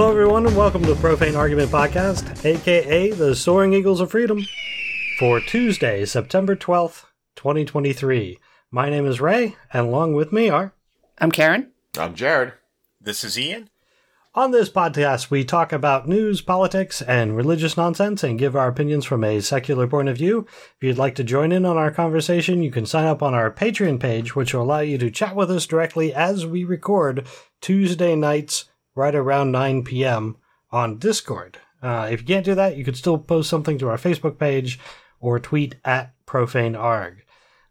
Hello, everyone, and welcome to the Profane Argument Podcast, aka the Soaring Eagles of Freedom, for Tuesday, September 12th, 2023. My name is Ray, and along with me are. I'm Karen. I'm Jared. This is Ian. On this podcast, we talk about news, politics, and religious nonsense and give our opinions from a secular point of view. If you'd like to join in on our conversation, you can sign up on our Patreon page, which will allow you to chat with us directly as we record Tuesday nights right around 9 p.m. on Discord. Uh, if you can't do that, you could still post something to our Facebook page or tweet at profanearg.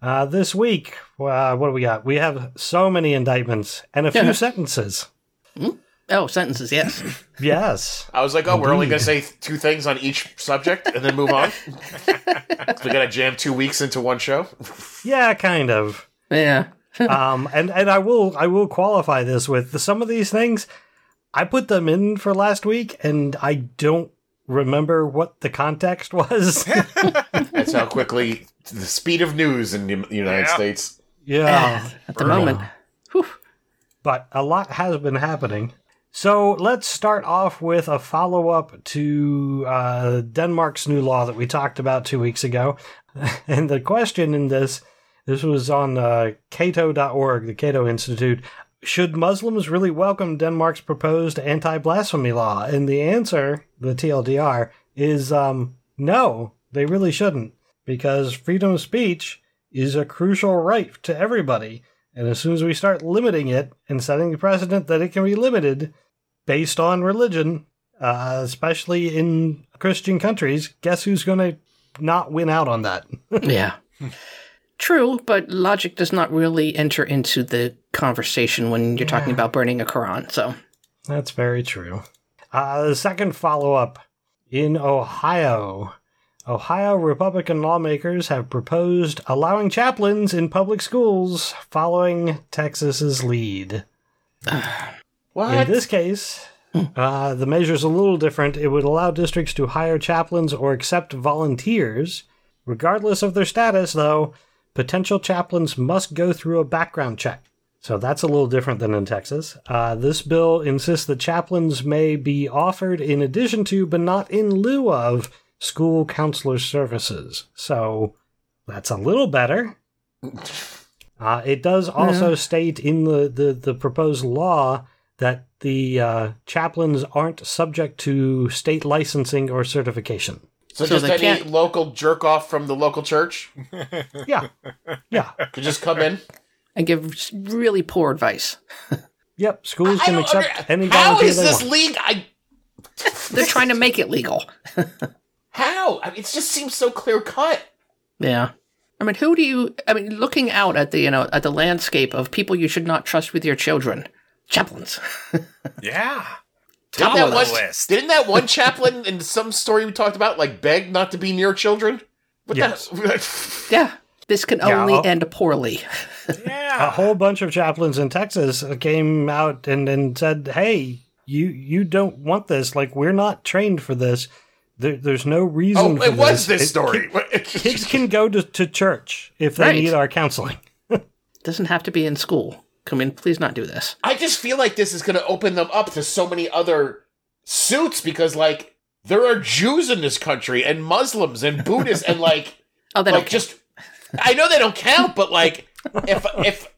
Uh, this week, uh, what do we got? We have so many indictments and a few sentences. Oh, sentences, yes. Yes. I was like, oh, we're only going to say two things on each subject and then move on. we got to jam two weeks into one show. Yeah, kind of. yeah. um, and and I will I will qualify this with some of these things. I put them in for last week, and I don't remember what the context was. That's how quickly the speed of news in the United Yeah. States. yeah, At the moment. Whew. but a lot has been happening. So let's start off with a follow up to uh, Denmark's new law that we talked about two weeks ago. And the question in this this was on uh, Cato.org, the Cato Institute. Should Muslims really welcome Denmark's proposed anti blasphemy law? And the answer, the TLDR, is um, no, they really shouldn't, because freedom of speech is a crucial right to everybody. And as soon as we start limiting it and setting the precedent that it can be limited based on religion, uh, especially in Christian countries, guess who's going to not win out on that? Yeah. True, but logic does not really enter into the conversation when you're talking about burning a Quran. So, That's very true. Uh, the second follow up in Ohio. Ohio Republican lawmakers have proposed allowing chaplains in public schools following Texas's lead. What? In this case, uh, the measure's a little different. It would allow districts to hire chaplains or accept volunteers. Regardless of their status, though, potential chaplains must go through a background check. So that's a little different than in Texas. Uh, this bill insists that chaplains may be offered in addition to, but not in lieu of, school counselor services. So that's a little better. Uh, it does also state in the, the, the proposed law that the uh, chaplains aren't subject to state licensing or certification. so, So just they any can't- local jerk off from the local church Yeah, yeah, could just come in? and give really poor advice. yep. Schools can accept under- any How volunteer is they this want. legal? I, They're trying to make it legal. how? I mean, it just seems so clear cut. Yeah. I mean, who do you? I mean, looking out at the you know at the landscape of people you should not trust with your children, chaplains. Yeah. Didn't Top that, of one, the list. didn't that one chaplain in some story we talked about like beg not to be near children? What Yes. the- yeah, this can only I'll- end poorly. yeah. a whole bunch of chaplains in Texas came out and, and said, "Hey, you you don't want this. Like we're not trained for this. There, there's no reason." Oh, for it was this this It- story. Kids can go to, to church if they Right. need our counseling. Doesn't have to be in school. Come in, please not do this. I just feel like this is going to open them up to so many other suits because, like, there are Jews in this country and Muslims and Buddhists and like, Oh, they like don't. just. I know they don't count, but like, if if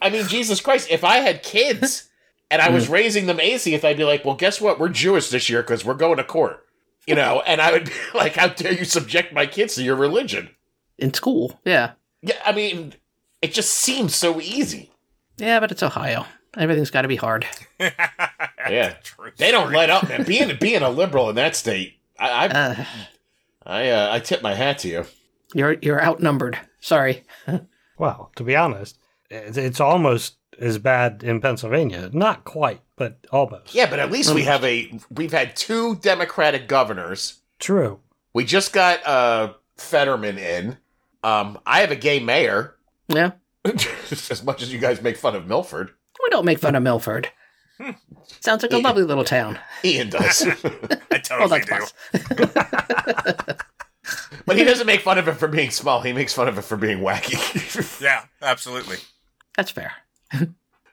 I mean Jesus Christ, if I had kids and I was raising them atheist, I'd be like, well, guess what? We're Jewish this year because we're going to court. You know, and I would be like, how dare you subject my kids to your religion? in school. Yeah, Yeah, I mean, it just seems so easy. yeah, but it's Ohio. Everything's got to be hard. Yeah. True They don't let up, man. Being being a liberal in that state, I I Uh, I, uh, I tip my hat to you. You're you're outnumbered. Sorry. Well, to be honest, it's, it's almost as bad in Pennsylvania. Not quite, but almost. Yeah, but at least we have a we've had two Democratic governors. True. We just got uh Fetterman in. Um, I have a gay mayor. Yeah, as much as you guys make fun of Milford, we don't make fun of Milford. Sounds like a Yeah. lovely little town. Ian does, I totally that's do. Plus. but he doesn't make fun of it for being small. He makes fun of it for being wacky. Yeah, absolutely. That's fair.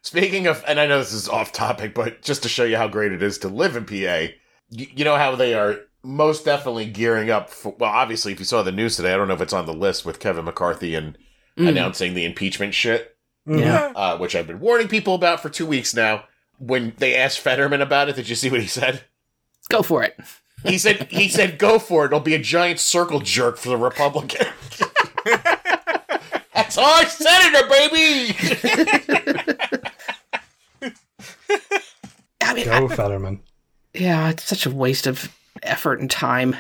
Speaking of, and I know this is off topic, but just to show you how great it is to live in PA, you, you know how they are most definitely gearing up for, well, obviously, if you saw the news today, I don't know if it's on the list with Kevin McCarthy and Mm. announcing the impeachment shit, Yeah. uh, which I've been warning people about for two weeks now. When they asked Fetterman about it, did you see what he said? Go for it. He said, he said, go for it. It'll be a giant circle jerk for the Republican. That's our senator, baby. I mean, Go Fetterman. yeah, it's such a waste of effort and time.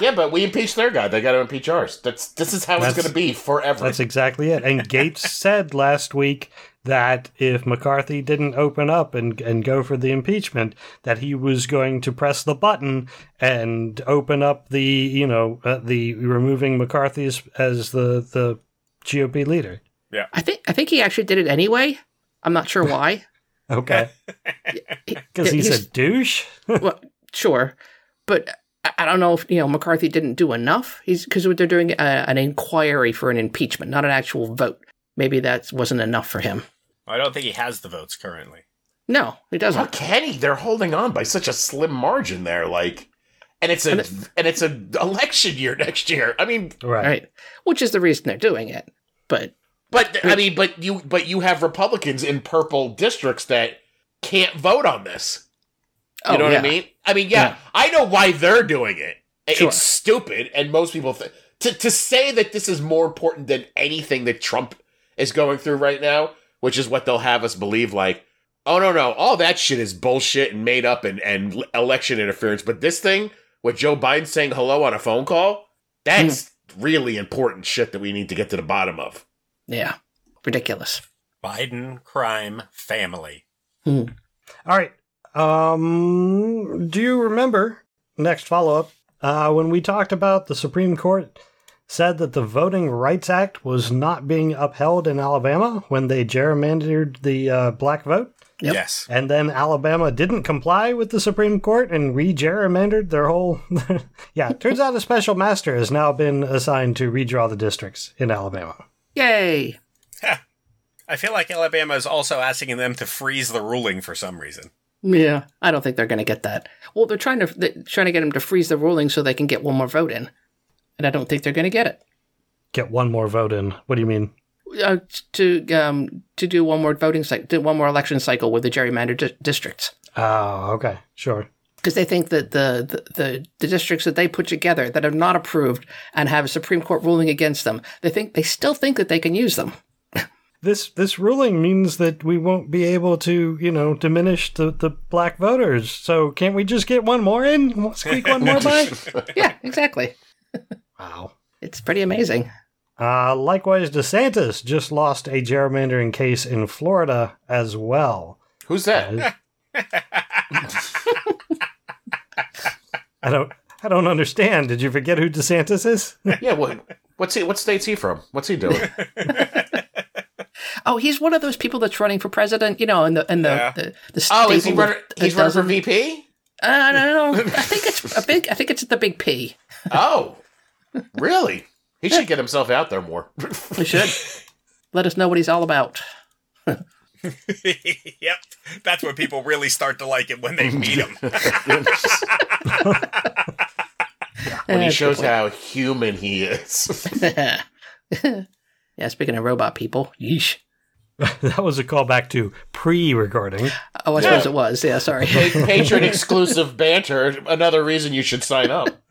Yeah, but we impeached their guy. They got to impeach ours. That's this is how it's going to be forever. That's exactly it. And Gaetz said last week that if McCarthy didn't open up and, and go for the impeachment, that he was going to press the button and open up the, you know, uh, the removing McCarthy as, as the, the GOP leader. Yeah, I think I think he actually did it anyway. I'm not sure why. Okay. Because he's, He's- a douche? well, sure, but I- I don't know if you know McCarthy didn't do enough. He's because they're doing a, an inquiry for an impeachment, not an actual vote. Maybe that wasn't enough for him. I don't think he has the votes currently. No, he doesn't. can he? They're holding on by such a slim margin there. Like, and it's a And and, it's a election year next year. I mean, Right. Right, which is the reason they're doing it. But but I mean, but you but you have Republicans in purple districts that can't vote on this. You oh, know what yeah. I mean? I mean, yeah, Yeah. I know why they're doing it. I- Sure. It's stupid, and most people think to to say that this is more important than anything that Trump is going through right now, which is what they'll have us believe. Like, oh no, no, all that shit is bullshit and made up and and election interference. But this thing with Joe Biden saying hello on a phone call, that's hmm. really important shit that we need to get to the bottom of. Yeah, ridiculous. Biden crime family. Hmm. All right. Um, do you remember next follow up uh, when we talked about the Supreme Court said that the Voting Rights Act was not being upheld in Alabama when they gerrymandered the uh, black vote? Yep. Yes. And then Alabama didn't comply with the Supreme Court and re gerrymandered their whole. yeah, turns out a special master has now been assigned to redraw the districts in Alabama. Yay! I feel like Alabama is also asking them to freeze the ruling for some reason. Yeah, I don't think they're going to get that. Well, they're trying to they're trying to get him to freeze the ruling so they can get one more vote in, and I don't think they're going to get it. Get one more vote in. What do you mean? Uh, to um to do one more voting cycle, do one more election cycle with the gerrymandered di- districts. Oh, okay, sure. because they think that the, the, the, the districts that they put together that are not approved and have a Supreme Court ruling against them, they think they still think that they can use them. This this ruling means that we won't be able to, you know, diminish the, the black voters. So can't we just get one more in? Squeak one more by? yeah, exactly. Wow. It's pretty amazing. Uh, likewise, DeSantis just lost a gerrymandering case in Florida as well. Who's that? I don't I don't understand. Did you forget who DeSantis is? yeah, what what's he? What state's he from? What's he doing? Oh, he's one of those people that's running for president, you know, and the in the Yeah. the, the Oh, is he stable running? of He's running for dozen- VP. I don't know. I think it's a big. I think it's the big P. Oh, really? He should get himself out there more. We should let us know what he's all about. yep. That's when people really start to like it when they meet him. when he shows how human he is. point. yeah, speaking of robot people, yeesh. that was a callback to pre-recording. Oh, I suppose it was. Yeah, sorry. Pa- Patreon exclusive banter. Another reason you should sign up.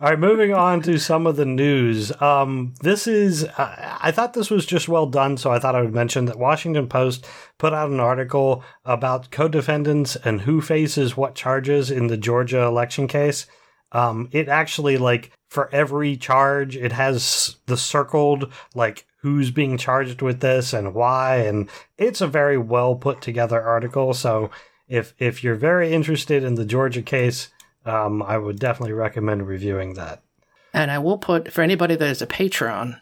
All right, moving on to some of the news. Um, this is, uh, I thought this was just well done, so I thought I would mention that Washington Post put out an article about co defendants and who faces what charges in the Georgia election case. Um, it actually, like, for every charge, it has the circled, like, who's being charged with this and why. And it's a very well put together article. So if, if you're very interested in the Georgia case, um, I would definitely recommend reviewing that. And I will put for anybody that is a Patreon,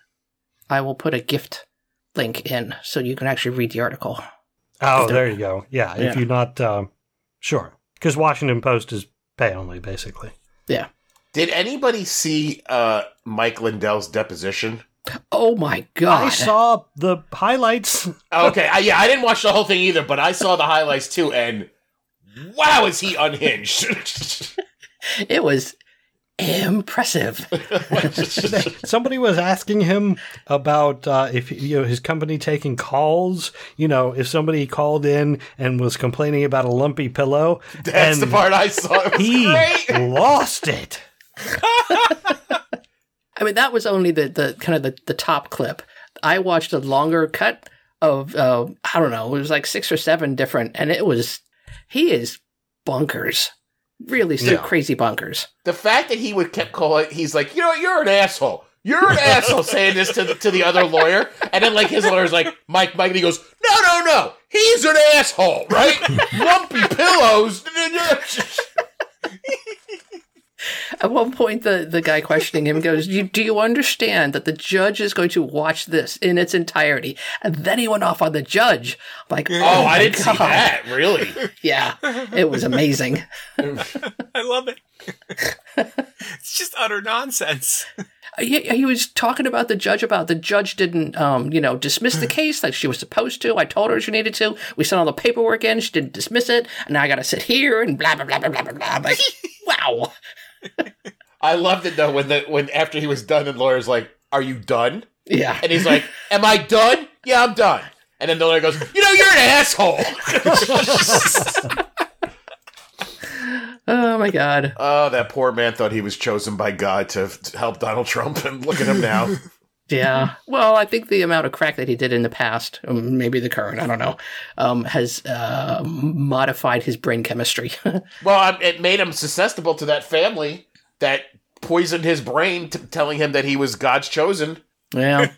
I will put a gift link in so you can actually read the article. Oh, there you go. Yeah, if you're not um, sure, because Washington Post is pay only, basically. Yeah. Did anybody see uh, Mike Lindell's deposition? Oh my god! I saw the highlights. Okay, I, yeah, I didn't watch the whole thing either, but I saw the highlights too, and wow, is he unhinged? it was impressive. Somebody was asking him about uh, if you know his company taking calls. You know, if somebody called in and was complaining about a lumpy pillow, That's and the part I saw. It was he great. lost it. I mean, that was only the, the kind of the, the top clip. I watched a longer cut of uh, I don't know, it was like six or seven different, and it was he is bunkers, really so Yeah. crazy bunkers. The fact that he would kept calling, he's like, you know, you're an asshole. You're an asshole saying this to the, to the other lawyer, and then like his lawyer's like, Mike, Mike, and he goes, no, no, no, he's an asshole, right? Lumpy pillows. At one point, the, the guy questioning him goes, you, "Do you understand that the judge is going to watch this in its entirety?" And then he went off on the judge. I'm like, oh, oh, I didn't see that. Really? Yeah, it was amazing. I love it. it's just utter nonsense. he, he was talking about the judge about the judge didn't um you know dismiss the case like she was supposed to i told her she needed to we sent all the paperwork in she didn't dismiss it and now i gotta sit here and blah blah blah blah blah blah blah I'm like wow I loved it though when the when after he was done, and the lawyer's like, "Are you done?" yeah And he's like, "Am I done? Yeah, I'm done." And then the lawyer goes, "You know, you're an asshole." oh my god oh, that poor man thought he was chosen by God to, to help Donald Trump, and look at him now. yeah well i think the amount of crack that he did in the past um, maybe the current i don't know um has uh modified his brain chemistry well, um, it made him susceptible to that family that poisoned his brain, t- telling him that he was God's chosen yeah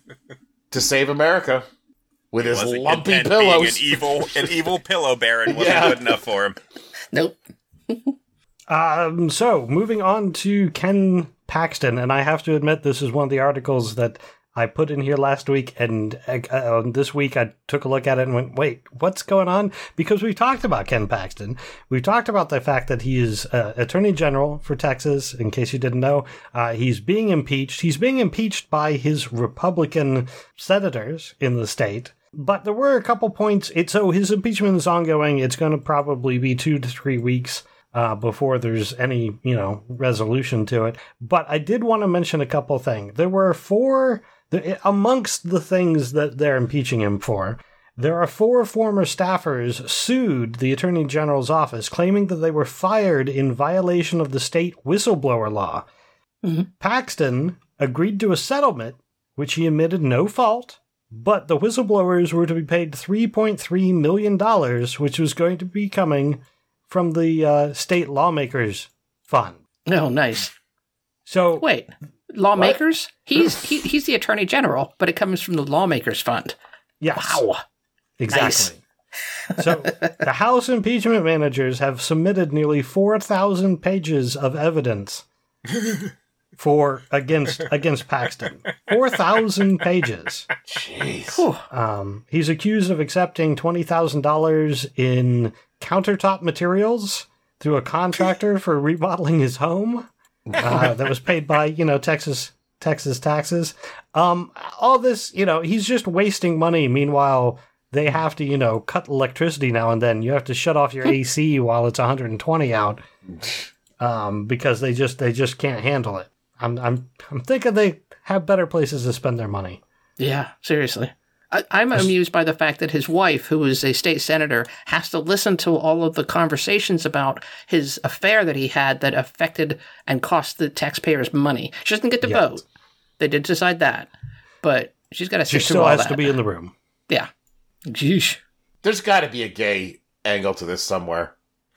to save America with his lumpy and being pillows. An evil, an evil pillow baron wasn't Yeah. good enough for him. nope Um, so moving on to Ken Paxton, and I have to admit this is one of the articles that I put in here last week, and uh, this week I took a look at it and went, "Wait, what's going on?" Because we've talked about Ken Paxton, We've talked about the fact that he is uh, Attorney General for Texas. In case you didn't know, uh, he's being impeached. He's being impeached by his Republican senators in the state. But there were a couple points. It so his impeachment is ongoing. It's going to probably be two to three weeks uh, before there's any you know resolution to it. But I did want to mention a couple things. There were four amongst the things that they're impeaching him for. There are four former staffers sued the Attorney General's office, claiming that they were fired in violation of the state whistleblower law. Mhm. Paxton agreed to a settlement, which he admitted no fault, but the whistleblowers were to be paid $3.3 million, which was going to be coming from the uh, state lawmakers fund. oh nice So wait lawmakers he's he, he's the attorney general but it comes from the lawmakers fund yes, wow exactly. so the House impeachment managers have submitted nearly four thousand pages of evidence for against against Paxton. Four thousand pages. Jeez. Um, he's accused of accepting twenty thousand dollars in countertop materials through a contractor for remodeling his home. Uh, that was paid by you know Texas Texas taxes. Um, all this, you know, he's just wasting money. Meanwhile, they have to you know cut electricity now and then. You have to shut off your AC while it's 120 out, um, because they just they just can't handle it. I'm I'm I'm thinking they have better places to spend their money. Yeah, seriously. I, I'm amused by the fact that his wife, who is a state senator, has to listen to all of the conversations about his affair that he had that affected and cost the taxpayers money. She doesn't get to Yeah. vote. They did decide that, but she's got to She sit through still has that. to be in the room. yeah. Jeesh. There's got to be a gay angle to this somewhere.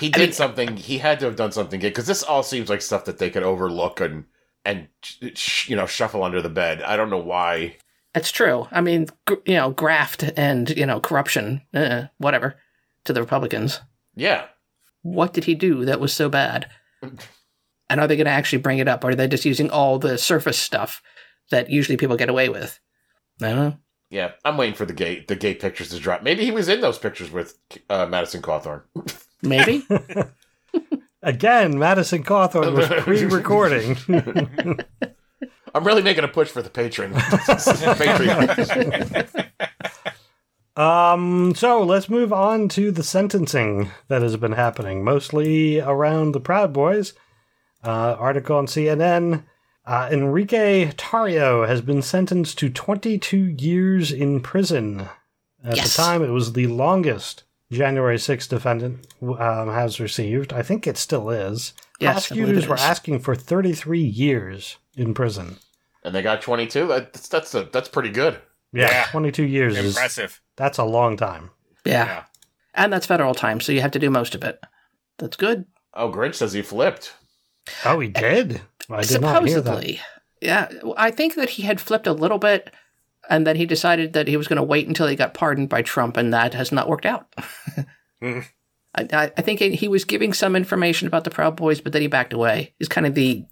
He did mean- something. He had to have done something gay because this all seems like stuff that they could overlook and and you know shuffle under the bed. I don't know why. It's true. I mean, gr- you know, graft and you know corruption, uh, whatever, to the Republicans. Yeah, What did he do that was so bad? And are they going to actually bring it up, or are they just using all the surface stuff that usually people get away with? I don't know. yeah. I'm waiting for the gay the gay pictures to drop. Maybe he was in those pictures with uh, Madison Cawthorn. Maybe. Again, Madison Cawthorn was pre-recording. I'm really making a push for the patron. Patreon. Um, so let's move on to the sentencing that has been happening, mostly around the Proud Boys. Uh, article on CNN. Uh, Enrique Tarrio has been sentenced to 22 years in prison. At Yes. the time, it was the longest January 6th defendant um, has received. I think it still is. Yes, Prosecutors were asking for 33 years in prison. And they got 22. That's that's a, that's pretty good. Yeah, Yeah. 22 years is Impressive. that's a long time. Yeah. Yeah. And that's federal time, so you have to do most of it. That's good. Oh, Grinch says he flipped. Oh, he did. I did not hear that. Supposedly. Yeah. I think that he had flipped a little bit, and then he decided that he was going to wait until he got pardoned by Trump, and that has not worked out. Mhm. I, I I think he was giving some information about the Proud Boys, but then he backed away. It's kind of the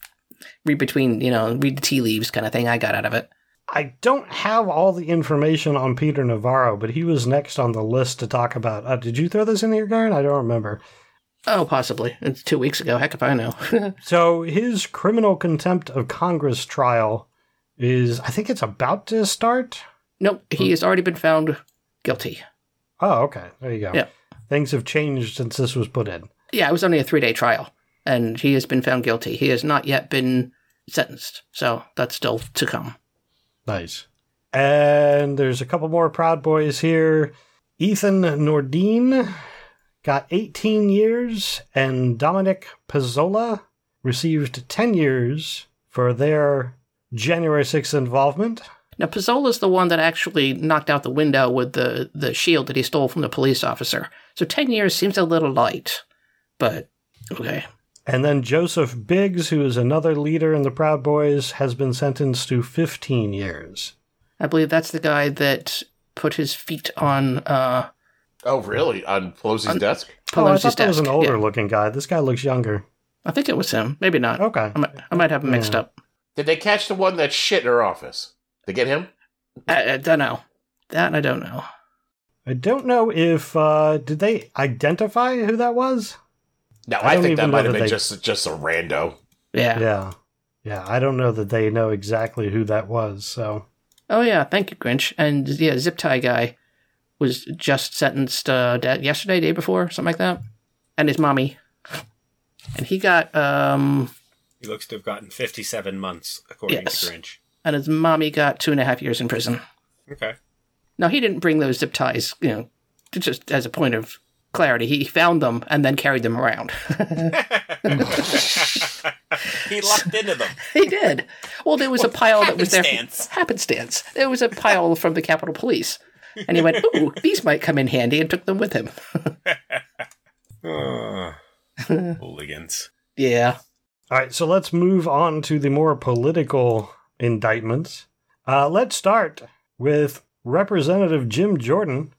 read between, you know, read the tea leaves kind of thing I got out of it. I don't have all the information on Peter Navarro, but he was next on the list to talk about. Uh, did you throw this in here, Karen? I don't remember. Oh, possibly. It's two weeks ago. Heck if I know. So his criminal contempt of Congress trial is, I think it's about to start. nope. He has already been found guilty. Oh, okay. There you go. Yeah. Things have changed since this was put in. Yeah, it was only a three day trial, and he has been found guilty. He has not yet been sentenced, so that's still to come. Nice. And there's a couple more Proud Boys here. Ethan Nordean got 18 years, and Dominic Pezzola received 10 years for their January 6th involvement. Now, Pezzola's the one that actually knocked out the window with the, the shield that he stole from the police officer. So 10 years seems a little light, but okay. And then Joseph Biggs, who is another leader in the Proud Boys, has been sentenced to 15 years. I believe that's the guy that put his feet on uh, Oh, really? On Pelosi's desk? oh, I Pelosi's thought that was an older Yeah. looking guy. This guy looks younger. I think it was him. Maybe not. Okay. I, might, I might have him mixed Yeah. up. Did they catch the one that shit in her office? They get him? I, I don't know. That I don't know. I don't know if uh did they identify who that was? No, I I, think that might have been they- just just a rando. Yeah. Yeah. Yeah, I don't know that they know exactly who that was, so Oh yeah, thank you, Grinch. And yeah, zip tie guy was just sentenced uh, da- yesterday, day before, something like that. And his mommy, and he got um, He looks to have gotten 57 months, according Yes. to Grinch. and his mommy got two and a half years in prison. Okay. Now he didn't bring those zip ties, you know, just as a point of clarity. He found them and then carried them around. he locked into them. he did. Well, there was a pile that was there. happenstance. Happenstance. There was a pile from the Capitol Police. And he went, ooh, these might come in handy, and took them with him. Ah, hooligans. Yeah. All right, so let's move on to the more political indictments. Uh, let's start with Representative Jim Jordan.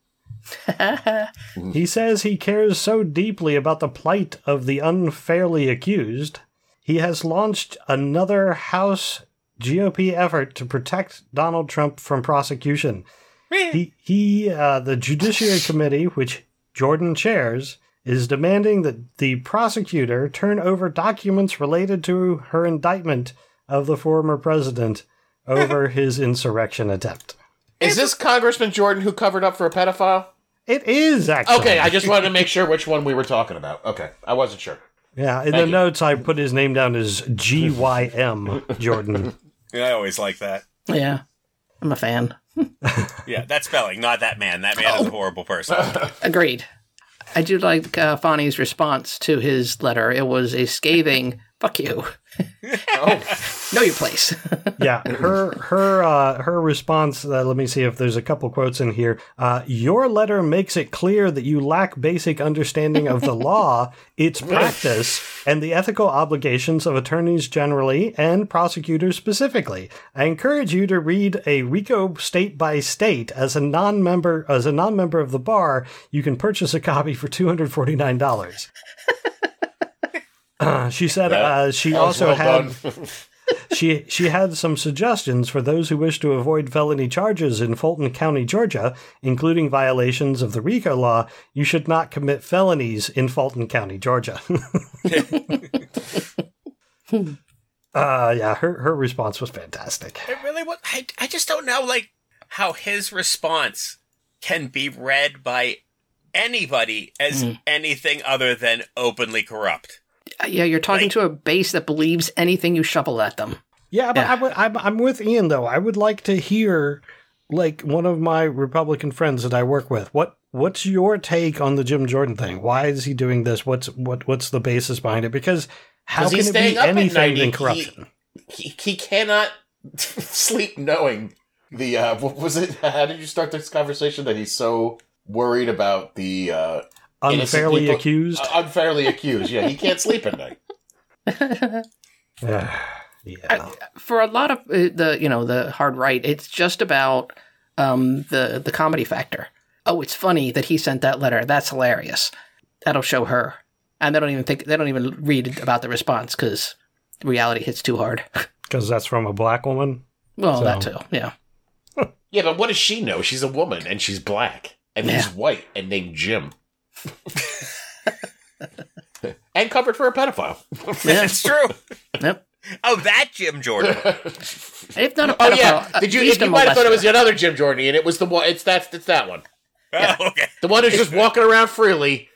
He says he cares so deeply about the plight of the unfairly accused, he has launched another House GOP effort to protect Donald Trump from prosecution. He, he uh, the Judiciary Committee, which Jordan chairs, is demanding that the prosecutor turn over documents related to her indictment of the former president over his insurrection attempt. Is this Congressman Jordan who covered up for a pedophile? It is actually Okay, I just wanted to make sure which one we were talking about. Okay, I wasn't sure. Yeah, in the you. notes I put his name down as G Y M Jordan. Yeah, I always like that. Yeah. I'm a fan. Yeah, that spelling, not that man. That man is a horrible person. Agreed. I do like uh, Fani's response to his letter. It was a scathing "fuck you." Oh, know your place. yeah, her her uh, her response. Uh, let me see if there's a couple quotes in here. Uh, Your letter makes it clear that you lack basic understanding of the law, its practice, and the ethical obligations of attorneys generally and prosecutors specifically. I encourage you to read a RICO state by state. As a non-member, as a non-member of the bar, you can purchase a copy for two hundred forty nine dollars. She said That- uh, she also well had she she had some suggestions for those who wish to avoid felony charges in Fulton County, Georgia, including violations of the RICO law. You should not commit felonies in Fulton County, Georgia. Uh, yeah, her her response was fantastic. It really was. I, I just don't know, like, how his response can be read by anybody as Mm. anything other than openly corrupt. Yeah, you're talking Right. to a base that believes anything you shovel at them. Yeah, but Yeah. I would, I'm I'm with Ian though. I would like to hear like one of my Republican friends that I work with. What what's your take on the Jim Jordan thing? Why is he doing this? What's what what's the basis behind it? Because how 'Cause can he's it staying be up at anything than corruption? he, he cannot sleep knowing the uh what was it how did you start this conversation that he's so worried about the uh innocent Unfairly people- accused. uh, unfairly accused yeah he can't sleep at night yeah. yeah. For a lot of uh, the, you know, the hard right, it's just about um, the the comedy factor. Oh, it's funny that he sent that letter. That's hilarious. That'll show her, and they don't even think they don't even read about the response because reality hits too hard. Because that's from a black woman. well, So- that too. Yeah. yeah but what does she know she's a woman and she's black and he's white and named jim and covered for a pedophile Yeah. It's true. Yep. Oh, that Jim Jordan. If not a oh pedophile, yeah did you if you might have thought it was another jim jordan and it was the one it's that it's that one Yeah. Oh, okay. the one who's just walking around freely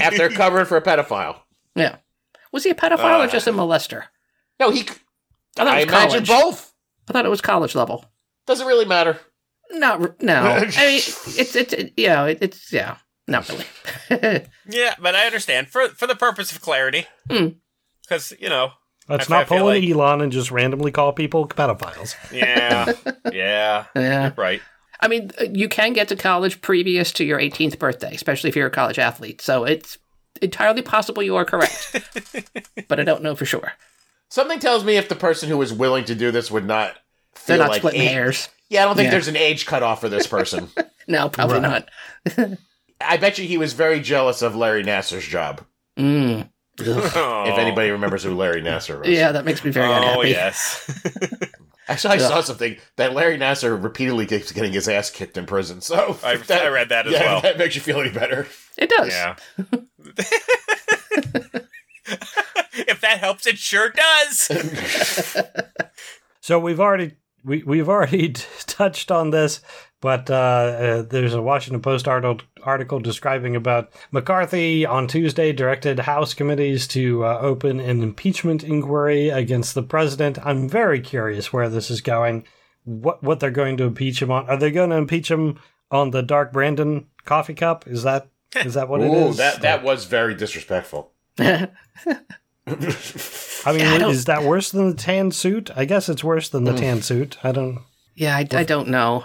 after covering for a pedophile Yeah. Was he a pedophile or Uh. just a molester? no he I thought I it was imagine college. both. I thought it was college level. Doesn't really matter. Not r- no. I mean, it's it's it, yeah, it, it's yeah, not really. Yeah, but I understand for for the purpose of clarity, Hmm. because you know, Let's I- I not feel pull an like- Elon and just randomly call people pedophiles. yeah, yeah, yeah. you're right. I mean, uh, you can get to college previous to your 18th birthday, especially if you're a college athlete. So it's entirely possible you are correct, but I don't know for sure. Something tells me if the person who was willing to do this would not They're feel not like splitting age- hairs. Yeah, I don't think Yeah. there's an age cutoff for this person. No, probably Right. not. I bet you he was very jealous of Larry Nassar's job. Mm. Ugh. If anybody remembers who Larry Nassar was. Yeah, that makes me very oh unhappy. yes. Actually, I Yeah. saw something that Larry Nassar repeatedly keeps getting his ass kicked in prison. So I, that, I read that as yeah, well. that makes you feel any better. It does. Yeah. if that helps, it sure does. So we've already we we've already touched on this, but uh, uh, there's a Washington Post article article describing about McCarthy on Tuesday directed House committees to uh, open an impeachment inquiry against the president. I'm very curious where this is going. What what they're going to impeach him on? Are they going to impeach him on the Dark Brandon coffee cup? Is that is that what it Ooh, is? that that was very disrespectful. I mean, Yeah, I is that worse than the tan suit? I guess it's worse than the tan suit. I don't. yeah, I, I don't know.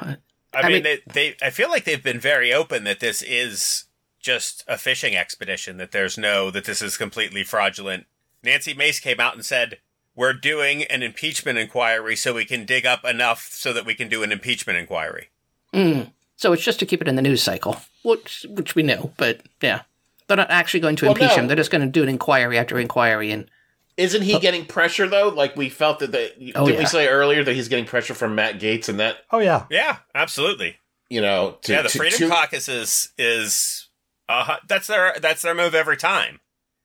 I, I mean, mean- they, they. I feel like they've been very open that this is just a fishing expedition. That there's no that this is completely fraudulent. Nancy Mace came out and said, "We're doing an impeachment inquiry so we can dig up enough so that we can do an impeachment inquiry." Mm. So it's just to keep it in the news cycle, which which we knew, but yeah, they're not actually going to Well, impeach no. him. They're just going to do an inquiry after inquiry, and Isn't he getting pressure though? Like we felt that the Oh, did yeah. we say earlier that he's getting pressure from Matt Gaetz and that Oh yeah, Yeah, absolutely. you know to, yeah, the to- Freedom to- Caucus is is uh, that's their that's their move every time,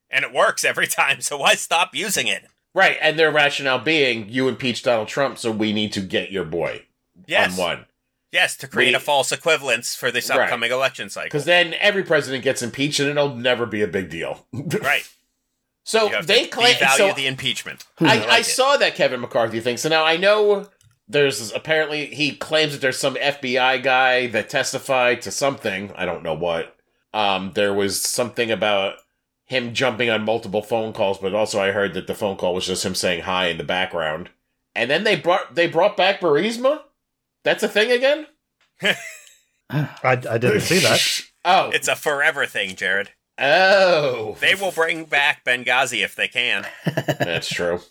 and it works every time. So why stop using it? right, and their rationale being you impeached Donald Trump, so we need to get your boy Yes, on one. yes, to create We- a false equivalence for this Right. upcoming election cycle. Because then every president gets impeached and it'll never be a big deal. right, so you have they to claim. devalue So the impeachment. I, like I saw that Kevin McCarthy thing. So now I know there's apparently he claims that there's some FBI guy that testified to something. I don't know what. Um, there was something about him jumping on multiple phone calls, but also I heard that the phone call was just him saying hi in the background. And then they brought they brought back Burisma. That's a thing again. I, I didn't see that. Oh, It's a forever thing, Jared. Oh, They will bring back Benghazi if they can. That's true.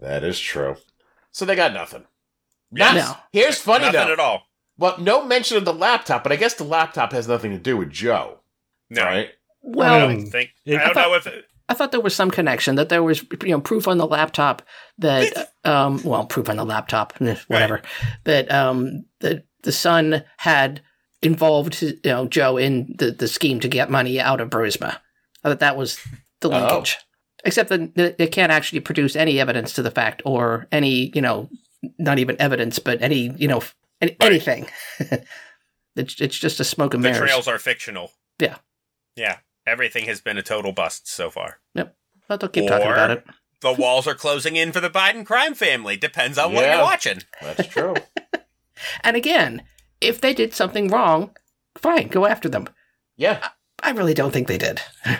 that is true. So they got nothing. Yes. No. Here's funny though. Nothing though. at all. Well, no mention of the laptop, but I guess the laptop has nothing to do with Joe, No, right? well, Um, I think I don't I know if it, I thought there was some connection that there was you know proof on the laptop that um well proof on the laptop eh, whatever that um that the son had involved you know Joe in the, the scheme to get money out of Burisma. I thought that was the Oh. linkage. Except that th- they can't actually produce any evidence to the fact or any, you know, not even evidence, but any, you know, any, Right. anything. it's, it's just a smoke and The mirrors. trails are fictional. Yeah. Yeah. Everything has been a total bust so far. But they'll keep talking about it. The walls are closing in for the Biden crime family. Depends on what you're watching. That's true. And again, if they did something wrong, fine, go after them. yeah. I really don't think they did.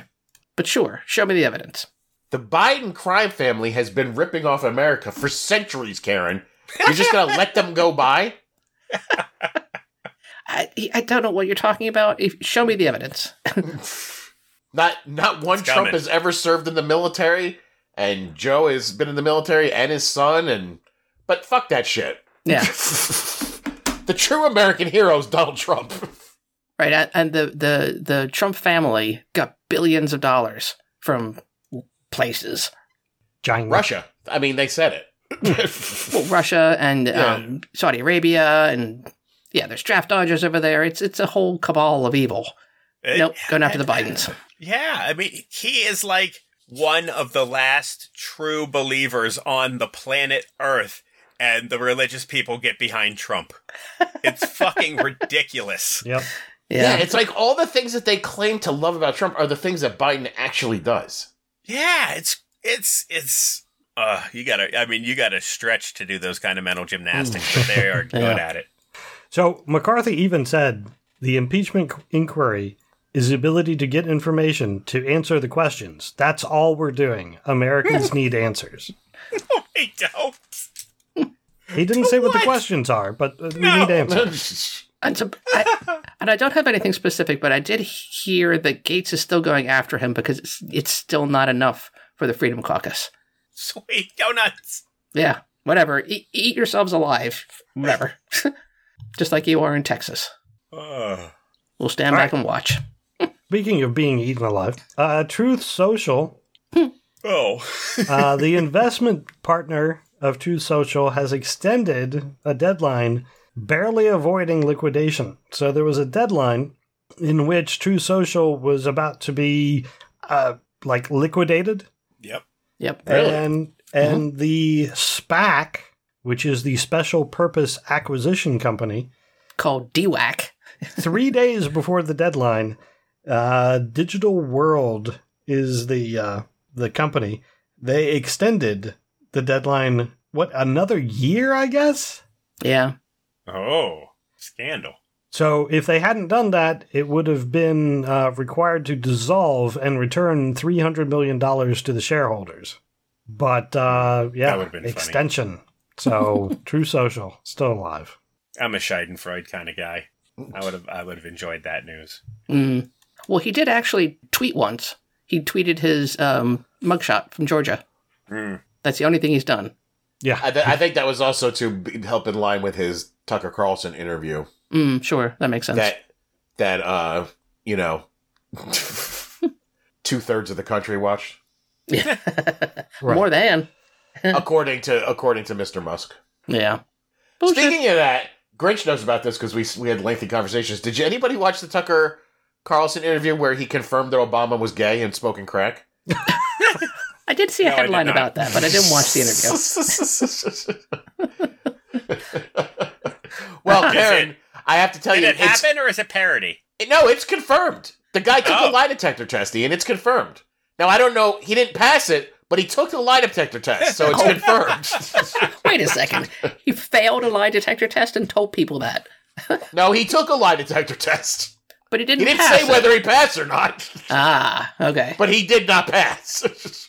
But sure, show me the evidence. The Biden crime family has been ripping off America for centuries, Karen. You're just gonna let them go by? I, I don't know what you're talking about. If, show me the evidence. Not not one It's Trump coming. has ever served in the military, and Joe has been in the military and his son, and but fuck that shit. Yeah. The true American hero is Donald Trump. right and- and the, the the trump family got billions of dollars from places China. Russia. I mean, they said it. well, russia and Yeah. um, saudi arabia and yeah there's draft dodgers over there it's it's a whole cabal of evil It- nope going after the bidens Yeah, I mean, he is like one of the last true believers on the planet Earth, and the religious people get behind Trump. It's fucking ridiculous. Yep. yeah. yeah, it's like all the things that they claim to love about Trump are the things that Biden actually does. Yeah, it's it's it's. Uh, you gotta. I mean, you gotta stretch to do those kind of mental gymnastics, but they are good Yeah. at it. So McCarthy even said the impeachment inquiry is the ability to get information to answer the questions. That's all we're doing. Americans need answers. no, We don't. He didn't say what the questions are, but uh, we No. need answers. and, so, I, and I don't have anything specific, but I did hear that Gaetz is still going after him because it's, it's still not enough for the Freedom Caucus. Sweet donuts. Yeah, whatever. Eat, eat yourselves alive. Whatever. Just like you are in Texas. Uh, We'll stand All back and watch. Speaking of being eaten alive, uh, Truth Social, oh. uh, the investment partner of Truth Social, has extended a deadline, barely avoiding liquidation. So there was a deadline in which Truth Social was about to be uh, like liquidated, yep. Yep. Really? and and the SPAC, which is the Special Purpose Acquisition Company, Called DWAC. three days before the deadline, uh, Digital World is the uh, the company. They extended the deadline. What another year? I guess. Yeah. Oh, scandal. So if they hadn't done that, it would have been uh, required to dissolve and return three hundred million dollars to the shareholders. But uh, That yeah, would've been funny. extension. So Truth Social still alive. I'm a Schadenfreude kind of guy. I would have. I would have enjoyed that news. Mm. Well, he did actually tweet once. He tweeted his um, mugshot from Georgia. Hmm. That's the only thing he's done. Yeah, I, th- I think that was also to help in line with his Tucker Carlson interview. Mm, sure, that makes sense. That that uh, you know, two thirds of the country watched, Right. More than. according to according to Mr. Musk. Yeah. Bullshit. Speaking of that, Grinch knows about this because we we had lengthy conversations. Did you anybody watch the Tucker Carlson interview where he confirmed that Obama was gay and smoking crack? I did see a No, headline about that, but I didn't watch the interview. well, Is Karen, I have to tell Did you, it it's, happen or is it parody? no, it's confirmed. The guy took Oh. a lie detector test, and it's confirmed. Now I don't know, he didn't pass it, but he took the lie detector test, so it's oh. confirmed. Wait a second. He failed a lie detector test and told people that. no, he took a lie detector test. But he didn't, He didn't say it. whether he passed or not. Ah, okay. but he did not pass.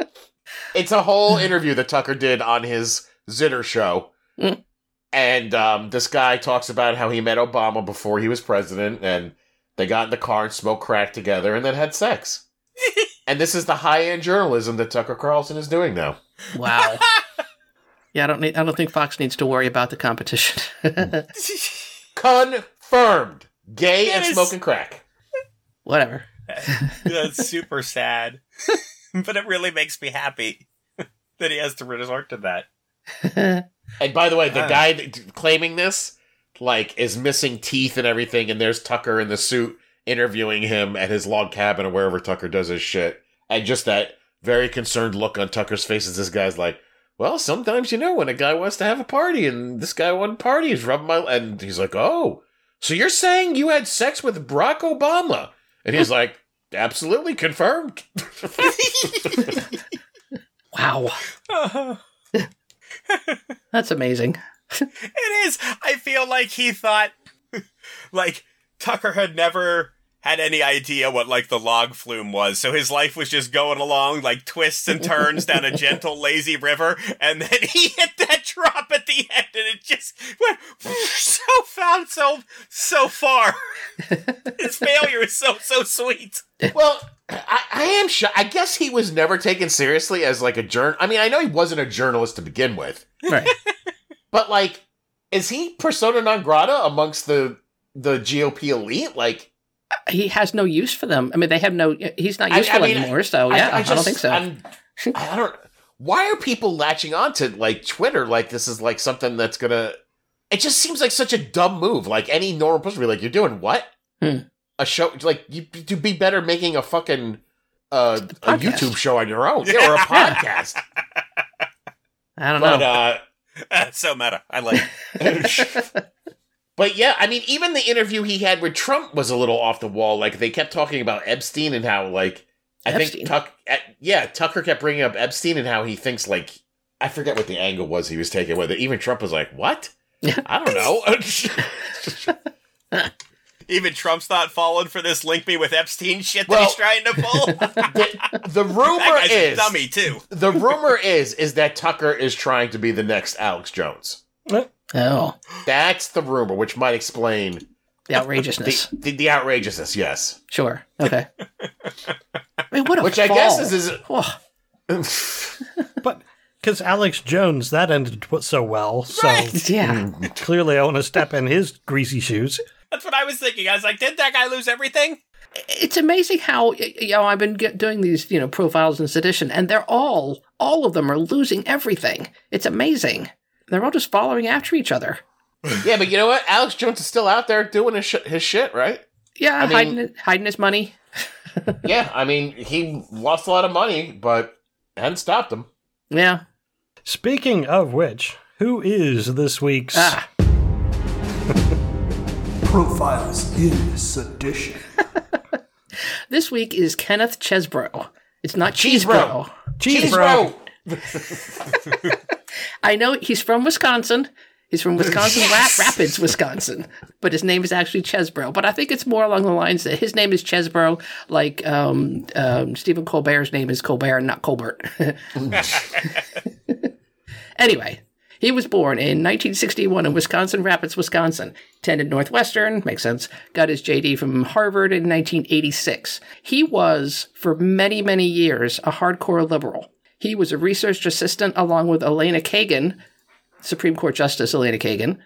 it's a whole interview that Tucker did on his Zitter show. Mm. And um, this guy talks about how he met Obama before he was president, and they got in the car and smoked crack together and then had sex. and this is the high end journalism that Tucker Carlson is doing now. Wow. yeah, I don't need I don't think Fox needs to worry about the competition. Confirmed. Gay and Yes. smoking crack. Whatever. That's super sad, but it really makes me happy that he has to resort to that. And by the way, the Ah. guy that- claiming this, like, is missing teeth and everything, and there's Tucker in the suit interviewing him at his log cabin or wherever Tucker does his shit. And just that very concerned look on Tucker's face as this guy's like, well, sometimes you know when a guy wants to have a party and this guy one party is rubbing my and he's like, oh, so you're saying you had sex with Barack Obama? And he's like, absolutely confirmed. Wow. That's amazing. It is. I feel like he thought, like Tucker had never had any idea what like the log flume was, so his life was just going along like twists and turns down a gentle, lazy river, and then he hit that drop at the end, and it just went so found so so far. his failure is so so sweet. well, I, I am sure. I guess he was never taken seriously as like a journal. I mean, I know he wasn't a journalist to begin with, Right. but like, is he persona non grata amongst the the GOP elite? Like, he has no use for them. I mean, they have no. He's not useful I mean, anymore. So yeah, I, don't think so. I'm, I don't. Why are people latching on to like Twitter? Like this is like something that's gonna. It just seems like such a dumb move. Like any normal person would be like, "You're doing what? Hmm. A show? Like you to be better making a fucking uh, a. YouTube show on your own, yeah, or a podcast." I don't but know. uh, That's so meta. I like. It. But yeah, I mean, even the interview he had with Trump was a little off the wall. Like they kept talking about Epstein and how, like, I Epstein? think Tuck, uh, yeah, Tucker kept bringing up Epstein and how he thinks like, I forget what the angle was he was taking with it. Even Trump was like, "What? I don't know." Even Trump's not falling for this link me with Epstein shit that Well- he's trying to pull. the, the rumor that guy's a is, dummy too. the rumor is, is that Tucker is trying to be the next Alex Jones. Oh, That's the rumor, which might explain the outrageousness. the, the, the outrageousness. Yes, sure. Okay. I mean, what a which I guess is is. Oh, But because Alex Jones, that ended so well. So yeah. Mm. clearly, I want to step in his greasy shoes. That's what I was thinking. I was like, did that guy lose everything? It's amazing how you know I've been get, doing these you know profiles in sedition, and they're all all of them are losing everything. It's amazing. They're all just following after each other. Yeah, but you know what? Alex Jones is still out there doing his, sh- his shit, right? Yeah, I mean- hiding it- hiding his money. yeah, I mean, he lost a lot of money, but hadn't stopped him. Yeah. Speaking of which, who is this week's? Ah. Profiles in sedition. This week is Kenneth Chesebro. It's not Cheesebro. Cheesebro. Cheese, Cheese I know he's from Wisconsin. He's from Wisconsin Rap- Rapids, Wisconsin. But his name is actually Chesebro. But I think it's more along the lines that his name is Chesebro, like um, um, Stephen Colbert's name is Colbert, not Colbert. anyway, he was born in 1961 in Wisconsin Rapids, Wisconsin. Attended Northwestern, makes sense. Got his JD from Harvard in 1986. He was, for many, many years, a hardcore liberal. He was a research assistant along with Elena Kagan, Supreme Court Justice Elena Kagan.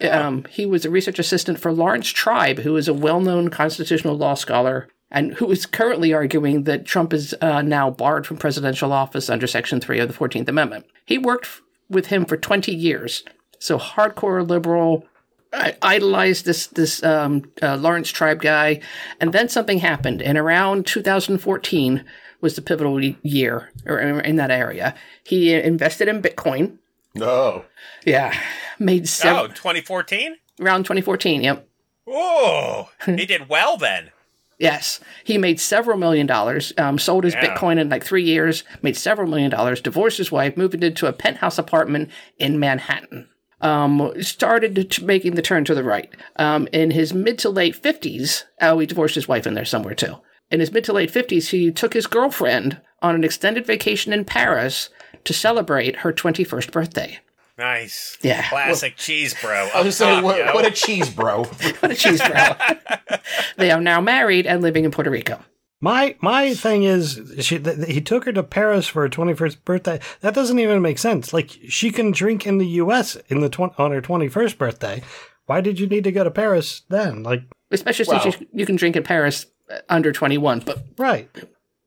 Um, he was a research assistant for Laurence Tribe, who is a well known constitutional law scholar and who is currently arguing that Trump is uh, now barred from presidential office under Section 3 of the 14th Amendment. He worked f- with him for 20 years. So, hardcore liberal, I idolized this this um, uh, Laurence Tribe guy, and then something happened. And around 2014 was the pivotal year, or in that area. He invested in Bitcoin. No. Yeah, made Oh, 2014? around 2014. Yep. Oh, he did well then. Yes, he made several million dollars. Um, sold his Yeah. Bitcoin in like three years. Made several million dollars. Divorced his wife. Moved into a penthouse apartment in Manhattan. Um, started to making the turn to the right. Um, in his mid to late fifties, oh, he divorced his wife in there somewhere too. In his mid to late fifties, he took his girlfriend on an extended vacation in Paris to celebrate her twenty-first birthday. Nice. Yeah. Classic cheese bro. I was just saying, what, yo. what a cheese, bro. What a cheese bro! they are now married and living in Puerto Rico. My my thing is, she, th- he took her to Paris for her twenty first birthday. That doesn't even make sense. Like she can drink in the U.S. in the tw- on her twenty first birthday. Why did you need to go to Paris then? Like, especially Well- since you, you can drink in Paris under 21. But right?